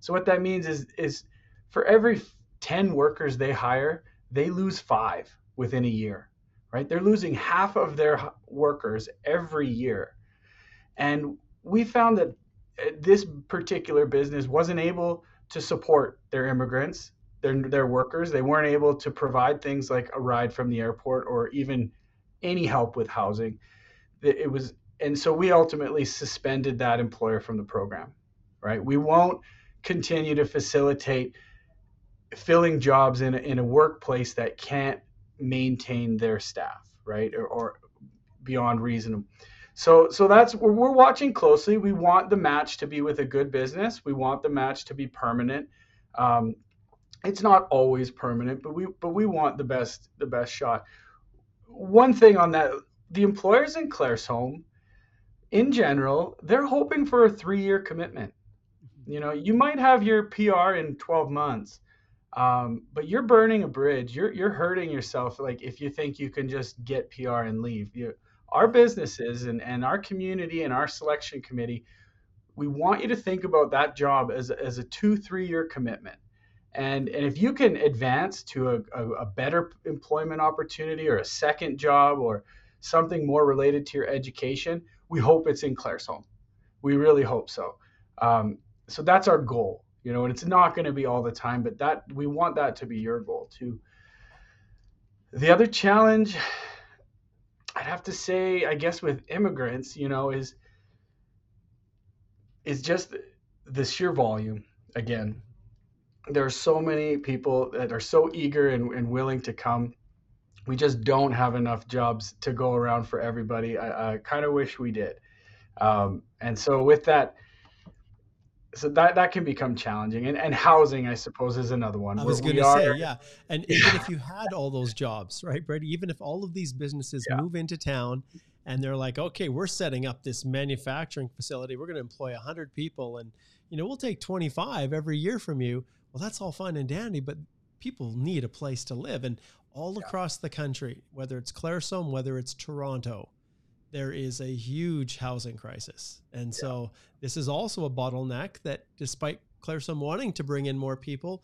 So what that means is is for every 10 workers they hire, they lose five within a year. Right? They're losing half of their workers every year. And we found that uh, this particular business wasn't able to support their immigrants, their, their workers. They weren't able to provide things like a ride from the airport or even any help with housing. It was, and so we ultimately suspended that employer from the program. Right? We won't continue to facilitate filling jobs in a, in a workplace that can't maintain their staff, right? Or, or beyond reason. So, so that's we're, we're watching closely. We want the match to be with a good business. We want the match to be permanent. Um, it's not always permanent, but we but we want the best the best shot. One thing on that, the employers in Claresholm, in general, they're hoping for a three year commitment. You know, you might have your PR in 12 months, um, but you're burning a bridge. You're you're hurting yourself. Like if you think you can just get PR and leave. You, our businesses and, and our community and our selection committee, we want you to think about that job as, as a two, three year commitment. And, and if you can advance to a, a, a better employment opportunity or a second job or something more related to your education, we hope it's in Claresholm. We really hope so. Um, so that's our goal, you know, and it's not going to be all the time, but that we want that to be your goal too. The other challenge, I'd have to say, I guess with immigrants, you know, is is just the sheer volume. Again, there are so many people that are so eager and, and willing to come. We just don't have enough jobs to go around for everybody. I, I kind of wish we did. Um, and so with that, so that that can become challenging. And and housing, I suppose, is another one. I was going to are- say, yeah. And *laughs* even if you had all those jobs, right, Brady, even if all of these businesses Yeah. move into town and they're like, okay, we're setting up this manufacturing facility, we're going to employ 100 people and, you know, we'll take 25 every year from you. Well, that's all fine and dandy, but people need a place to live. And all yeah. across the country, whether it's Claresholm, whether it's Toronto, there is a huge housing crisis. And yeah. so this is also a bottleneck that despite Claresholm wanting to bring in more people,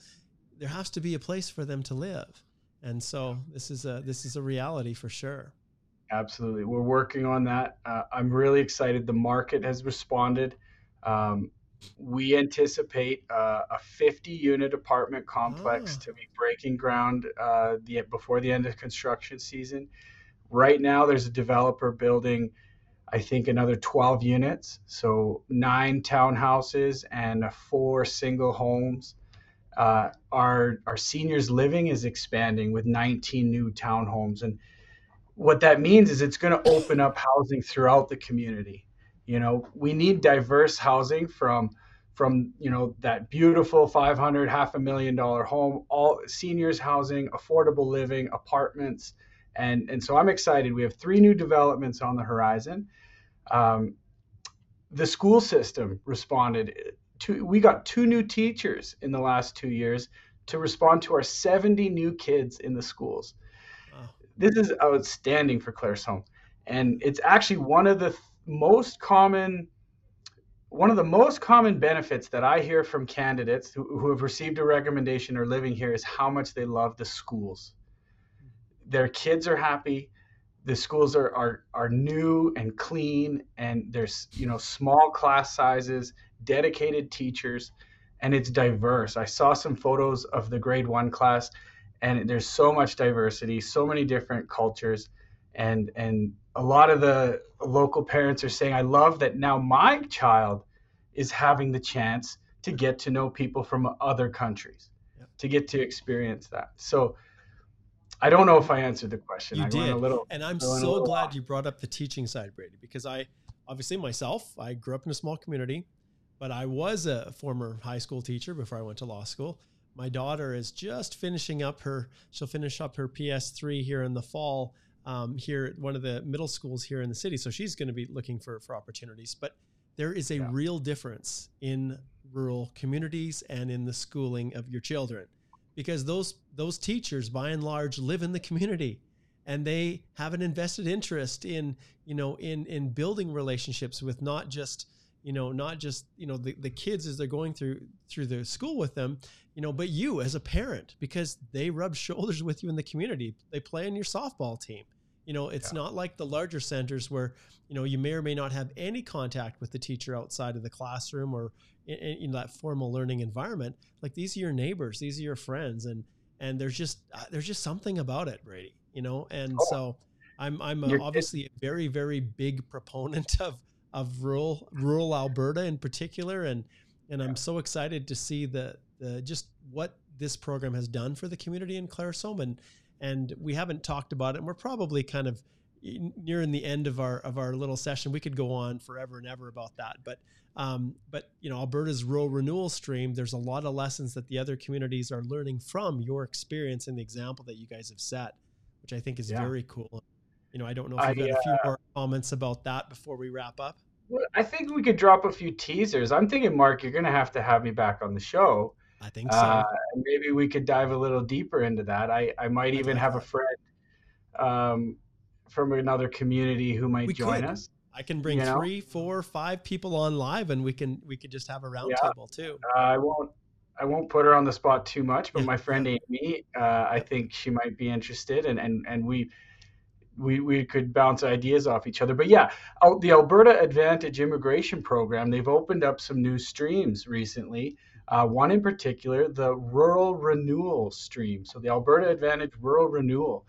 there has to be a place for them to live. And so this is a this is a reality for sure. Absolutely, we're working on that. Uh, I'm really excited. The market has responded. Um, we anticipate uh, a 50 unit apartment complex oh. to be breaking ground uh, the, before the end of construction season. Right now, there's a developer building, I think, another 12 units, so nine townhouses and four single homes. Uh, our our seniors living is expanding with 19 new townhomes, and what that means is it's going to open up housing throughout the community. You know, we need diverse housing from from you know that beautiful 500 half a million dollar home all seniors housing affordable living apartments and and so i'm excited we have three new developments on the horizon um, the school system responded to we got two new teachers in the last two years to respond to our 70 new kids in the schools wow. this is outstanding for Claresholm, and it's actually one of the th- most common one of the most common benefits that I hear from candidates who, who have received a recommendation or living here is how much they love the schools. Their kids are happy. The schools are, are, are new and clean, and there's you know small class sizes, dedicated teachers, and it's diverse. I saw some photos of the grade one class, and there's so much diversity, so many different cultures, and and a lot of the local parents are saying, I love that now my child is having the chance to get to know people from other countries, yep. to get to experience that. So I don't know if I answered the question. You I did. Little, and I'm so glad off. you brought up the teaching side, Brady, because I obviously myself, I grew up in a small community, but I was a former high school teacher before I went to law school. My daughter is just finishing up her, she'll finish up her PS3 here in the fall um, here at one of the middle schools here in the city. So she's going to be looking for, for opportunities. But there is a yeah. real difference in rural communities and in the schooling of your children because those those teachers by and large live in the community and they have an invested interest in you know in in building relationships with not just you know not just you know the, the kids as they're going through through the school with them you know but you as a parent because they rub *laughs* shoulders with you in the community. They play on your softball team you know, it's yeah. not like the larger centers where, you know, you may or may not have any contact with the teacher outside of the classroom or in, in that formal learning environment. Like these are your neighbors, these are your friends, and and there's just uh, there's just something about it, Brady. You know, and oh. so I'm I'm a, obviously a very very big proponent *laughs* of of rural rural Alberta in particular, and and yeah. I'm so excited to see the the just what this program has done for the community in Claresholm and and we haven't talked about it. And we're probably kind of nearing the end of our of our little session. We could go on forever and ever about that, but um, but you know, Alberta's rural renewal stream. There's a lot of lessons that the other communities are learning from your experience and the example that you guys have set, which I think is yeah. very cool. You know, I don't know if you've got a few uh, more comments about that before we wrap up. Well, I think we could drop a few teasers. I'm thinking, Mark, you're going to have to have me back on the show I think so. Uh, maybe we could dive a little deeper into that. I, I might even have a friend um, from another community who might we join could. us. I can bring you know? three, four, five people on live, and we can we could just have a roundtable yeah. too. Uh, I won't I won't put her on the spot too much, but my friend Amy, uh, I think she might be interested, and and and we. We, we could bounce ideas off each other. But yeah, the Alberta Advantage Immigration Program, they've opened up some new streams recently uh, one in particular, the Rural Renewal Stream. So the Alberta Advantage Rural Renewal.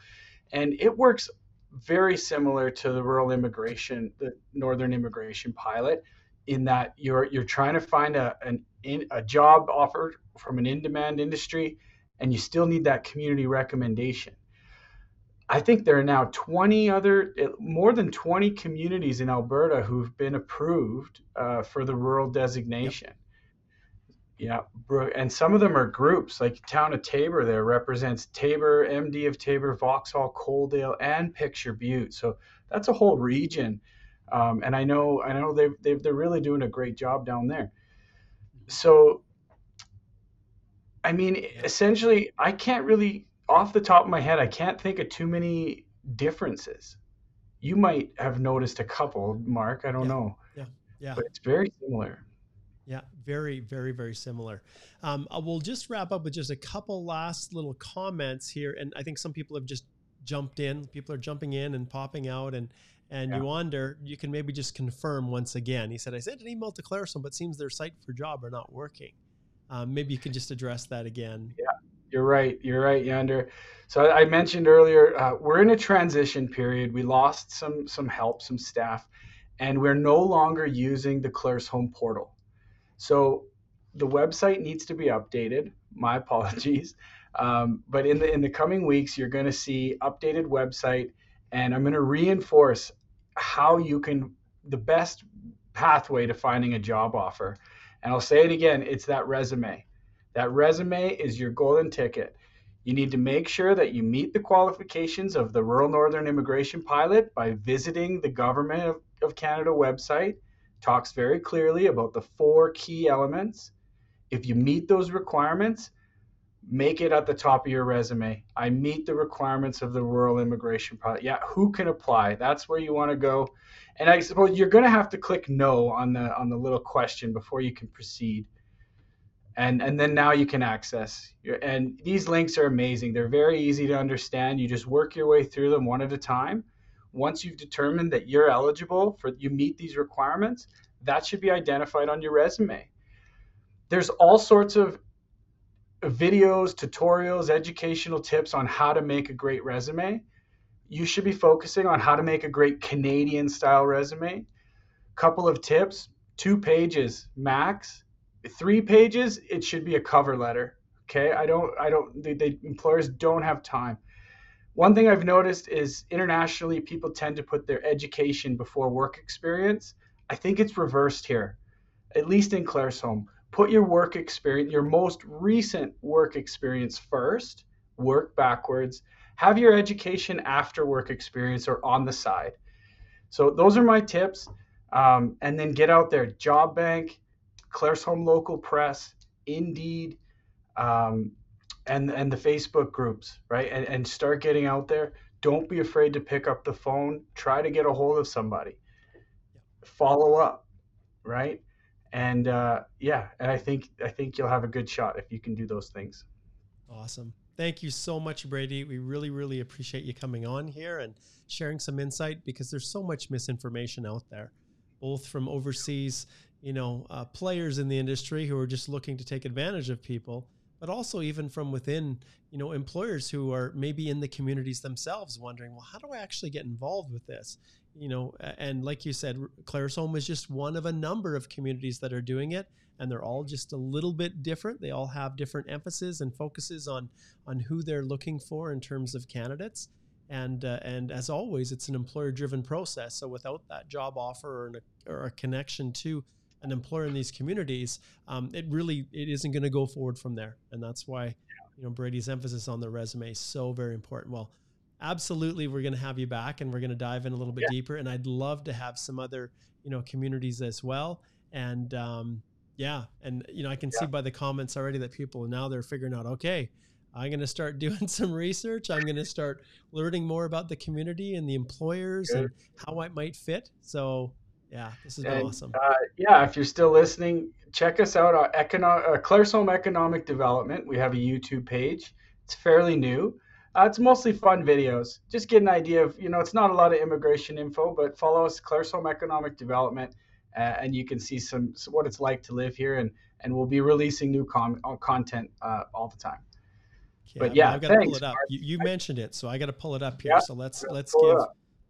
And it works very similar to the rural immigration, the Northern Immigration Pilot, in that you're you're trying to find a an in, a job offer from an in-demand industry, and you still need that community recommendation. I think there are now 20 other, eh, more than 20 communities in Alberta who've been approved uh, for the rural designation. Yep. Yeah, and some of them are groups. Like town of Taber there represents Taber, MD of Taber, Vauxhall, Coaldale, and Picture Butte. So that's a whole region. Um, and I know, I know they've, they've they're really doing a great job down there. So, I mean, essentially, I can't really, off the top of my head, I can't think of too many differences. You might have noticed a couple, Mark. I don't yeah. know. Yeah. Yeah. But it's very similar. Yeah, very, very, very similar. Um, uh, we'll just wrap up with just a couple last little comments here, and I think some people have just jumped in. People are jumping in and popping out, and and yeah. you wonder, you can maybe just confirm once again. He said, "I sent an email to Claresholm, but seems their site for job are not working." Um, maybe you can just address that again. Yeah, you're right. You're right, Yander. So I mentioned earlier, uh, we're in a transition period. We lost some some help, some staff, and we're no longer using the Claresholm portal. So the website needs to be updated. My *laughs* apologies. Um, but in the in the coming weeks, you're going to see updated website, and I'm going to reinforce how you can the best pathway to finding a job offer. And I'll say it again: it's that resume. That resume is your golden ticket. You need to make sure that you meet the qualifications of the Rural Northern Immigration Pilot by visiting the Government of, of Canada website talks very clearly about the four key elements. If you meet those requirements, make it at the top of your resume. I meet the requirements of the rural immigration project. Yeah, who can apply? That's where you want to go. And I suppose you're going to have to click no on the on the little question before you can proceed. And and then now you can access. And these links are amazing. They're very easy to understand. You just work your way through them one at a time once you've determined that you're eligible for you meet these requirements, that should be identified on your resume. There's all sorts of videos, tutorials, educational tips on how to make a great resume. You should be focusing on how to make a great Canadian style resume. Couple of tips, two pages max. Three pages, it should be a cover letter. Okay, I don't, I don't, the employers don't have time. One thing I've noticed is internationally, people tend to put their education before work experience. I think it's reversed here, at least in Claire's Claresholm. Put your work experience, your most recent work experience first, work backwards, have your education after work experience or on the side. So those are my tips. Um, and then get out there, Job Bank, Claire's Claresholm Local Press, Indeed, um, and and the Facebook groups, right? And and start getting out there. Don't be afraid to pick up the phone. Try to get a hold of somebody. Follow up, right? And uh, yeah, and I think I think you'll have a good shot if you can do those things. Awesome. Thank you so much, Brady. We really, really appreciate you coming on here and sharing some insight because there's so much misinformation out there, both from overseas, you know, uh, players in the industry who are just looking to take advantage of people, but also even from within, you know, employers who are maybe in the communities themselves wondering, well, how do I actually get involved with this? You know, and like you said, Claresholm is just one of a number of communities that are doing it, and they're all just a little bit different. They all have different emphases and focuses on on who they're looking for in terms of candidates. And uh, and as always, it's an employer-driven process. So without that job offer or, an, or a connection to an employer in these communities, um, it really it isn't going to go forward from there. And that's why you know Brady's emphasis on the resume is so very important. Well, absolutely, we're going to have you back, and we're going to dive in a little bit yeah. deeper. And I'd love to have some other you know communities as well. And um, yeah, and you know I can yeah. see by the comments already that people now they're figuring out okay. I'm going to start *laughs* doing some research. I'm going to start learning more about the community and the employers Good. and how I might fit. So yeah, this has been and, awesome. Uh, yeah, if you're still listening, check us out on Econo- uh, Claresholm Economic Development. We have a YouTube page. It's fairly new. Uh, it's mostly fun videos. Just get an idea of, you know, it's not a lot of immigration info, but follow us, Claresholm Economic Development, uh, and you can see some, what it's like to live here. And and we'll be releasing new com- uh, content uh, all the time. Yeah, but yeah, I've got to pull it up. You, you, mentioned it, so I got to pull it up here. Yeah, so let's let's give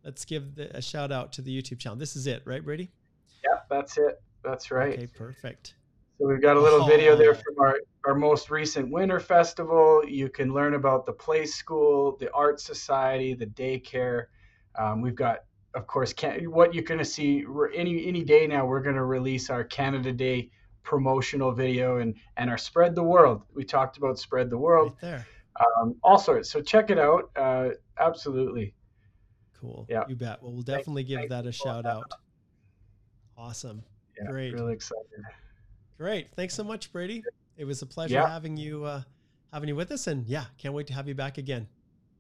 let's give the, a shout out to the YouTube channel. This is it, right, Brady? Yeah, that's it. That's right. Okay, perfect. So we've got a little oh. video there from our, our most recent winter festival. You can learn about the play school, the art society, the daycare. Um, we've got, of course, can, what you're going to see any any day now. We're going to release our Canada Day promotional video and and our spread the world. We talked about spread the world. Right there. Um, all sorts. So check it out. Uh, absolutely. Cool. Yeah. You bet. Well, we'll definitely thanks, give thanks that a shout out. Awesome. Yeah, Great. Really excited. Great. Thanks so much, Brady. It was a pleasure yeah. having you uh, having you with us. And yeah, can't wait to have you back again.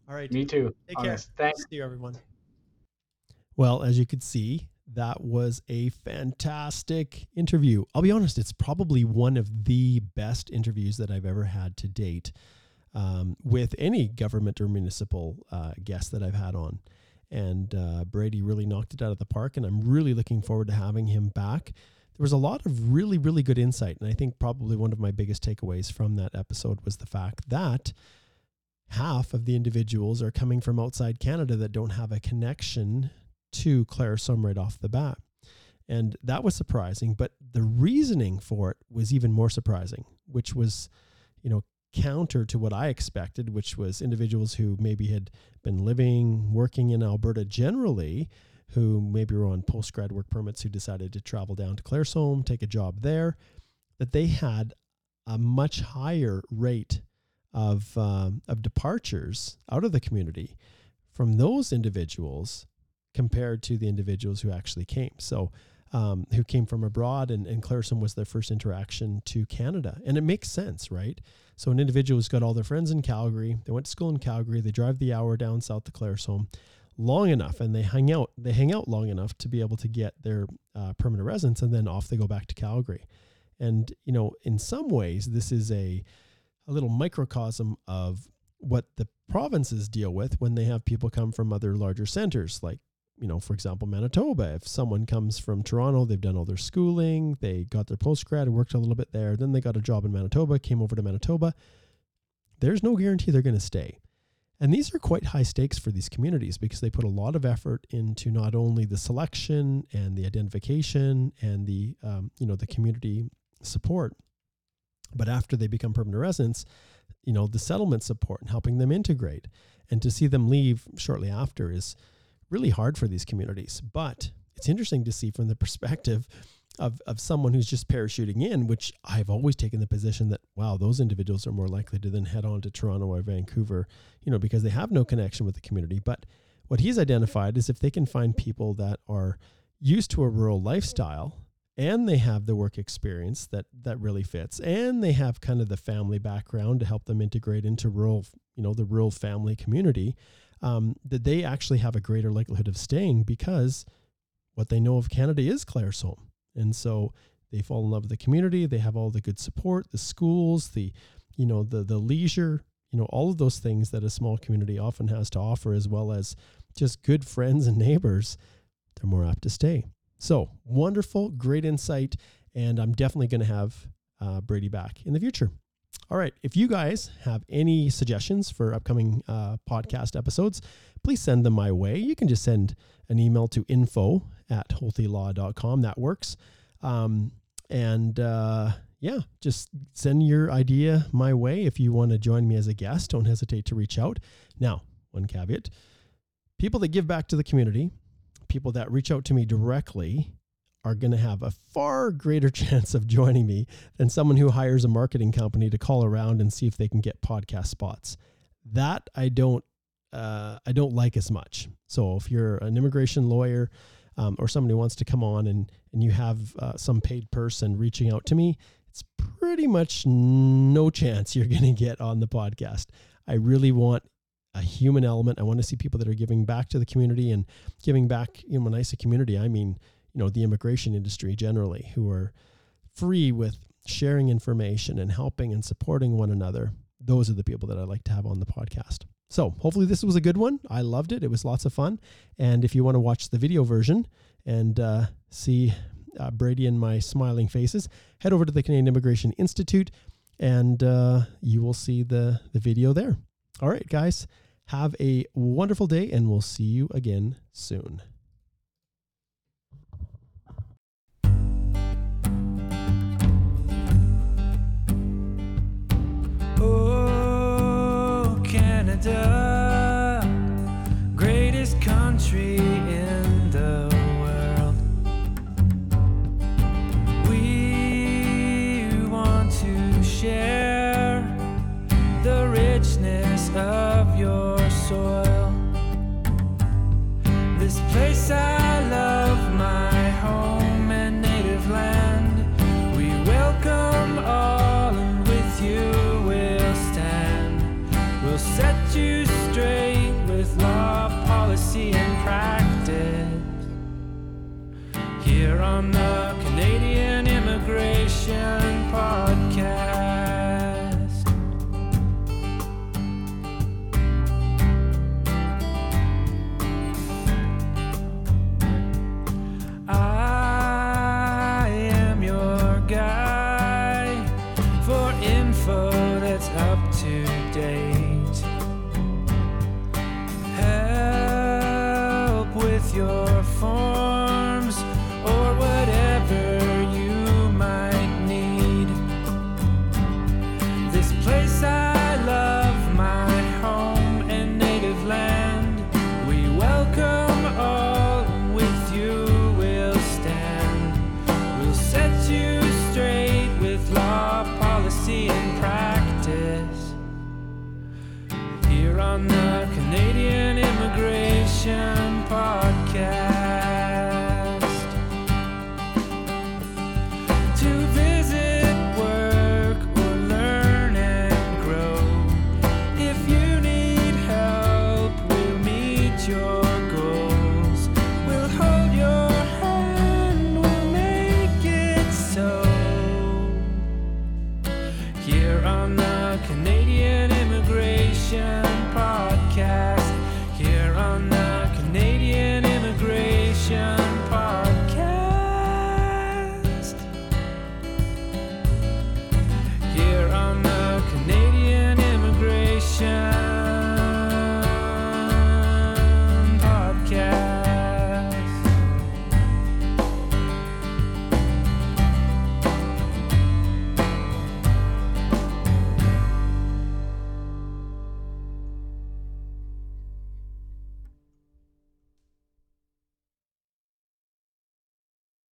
All right. Me too. Take care. Thanks. See you, everyone. Well, as you could see, that was a fantastic interview. I'll be honest, it's probably one of the best interviews that I've ever had to date um, with any government or municipal uh, guest that I've had on. And uh, Brady really knocked it out of the park, and I'm really looking forward to having him back. There was a lot of really, really good insight. And I think probably one of my biggest takeaways from that episode was the fact that half of the individuals are coming from outside Canada that don't have a connection to Claire Claresholm right off the bat. And that was surprising, but the reasoning for it was even more surprising, which was, you know, counter to what I expected, which was individuals who maybe had been living, working in Alberta generally, who maybe were on post grad work permits, who decided to travel down to Claresholm, take a job there, that they had a much higher rate of um, of departures out of the community from those individuals compared to the individuals who actually came. So, um, who came from abroad, and, and Claresholm was their first interaction to Canada. And it makes sense, right? So, an individual who's got all their friends in Calgary, they went to school in Calgary, they drive the hour down south to Claresholm long enough and they hang out they hang out long enough to be able to get their uh, permanent residence and then off they go back to calgary and you know in some ways this is a a little microcosm of what the provinces deal with when they have people come from other larger centers like you know, for example, Manitoba. If someone comes from Toronto, they've done all their schooling, they got their post grad, worked a little bit there, then they got a job in Manitoba, came over to Manitoba. There's no guarantee they're going to stay. And these are quite high stakes for these communities because they put a lot of effort into not only the selection and the identification and the um, you know the community support, but after they become permanent residents, you know the settlement support and helping them integrate. And to see them leave shortly after is really hard for these communities. But it's interesting to see from the perspective of, of someone who's just parachuting in, which I've always taken the position that, wow, those individuals are more likely to then head on to Toronto or Vancouver, you know, because they have no connection with the community. But what he's identified is if they can find people that are used to a rural lifestyle and they have the work experience that that really fits and they have kind of the family background to help them integrate into rural you know the rural family community um, that they actually have a greater likelihood of staying because what they know of Canada is Claresholm. And so they fall in love with the community. They have all the good support, the schools, the, you know, the, the leisure, you know, all of those things that a small community often has to offer, as well as just good *laughs* friends and neighbors. They're more apt to stay. So wonderful, great insight. And I'm definitely going to have uh, Brady back in the future. All right. If you guys have any suggestions for upcoming uh, podcast episodes, please send them my way. You can just send an email to info at holthelaw.com. That works. Um, and uh, yeah, just send your idea my way. If you want to join me as a guest, don't hesitate to reach out. Now, one caveat people that give back to the community, people that reach out to me directly, are going to have a far greater *laughs* chance of joining me than someone who hires a marketing company to call around and see if they can get podcast spots. That I don't uh, I don't like as much. So if you're an immigration lawyer um, or somebody wants to come on and and you have uh, some paid person reaching out to me, it's pretty much no chance you're *laughs* going to get on the podcast. I really want a human element. I want to see people that are giving back to the community and giving back. You know, when I say community, I mean you know the immigration industry generally who are free with sharing information and helping and supporting one another those are the people that i like to have on the podcast. So hopefully this was a good one. I loved it. It was lots of fun. And if you want to watch the video version and uh, see uh, brady and my smiling faces head over to the canadian immigration institute and uh, you will see the, the video there. All right guys. Have a wonderful day and we'll see you again soon Oh, Canada, greatest country in the world. We want to share the richness of your soil.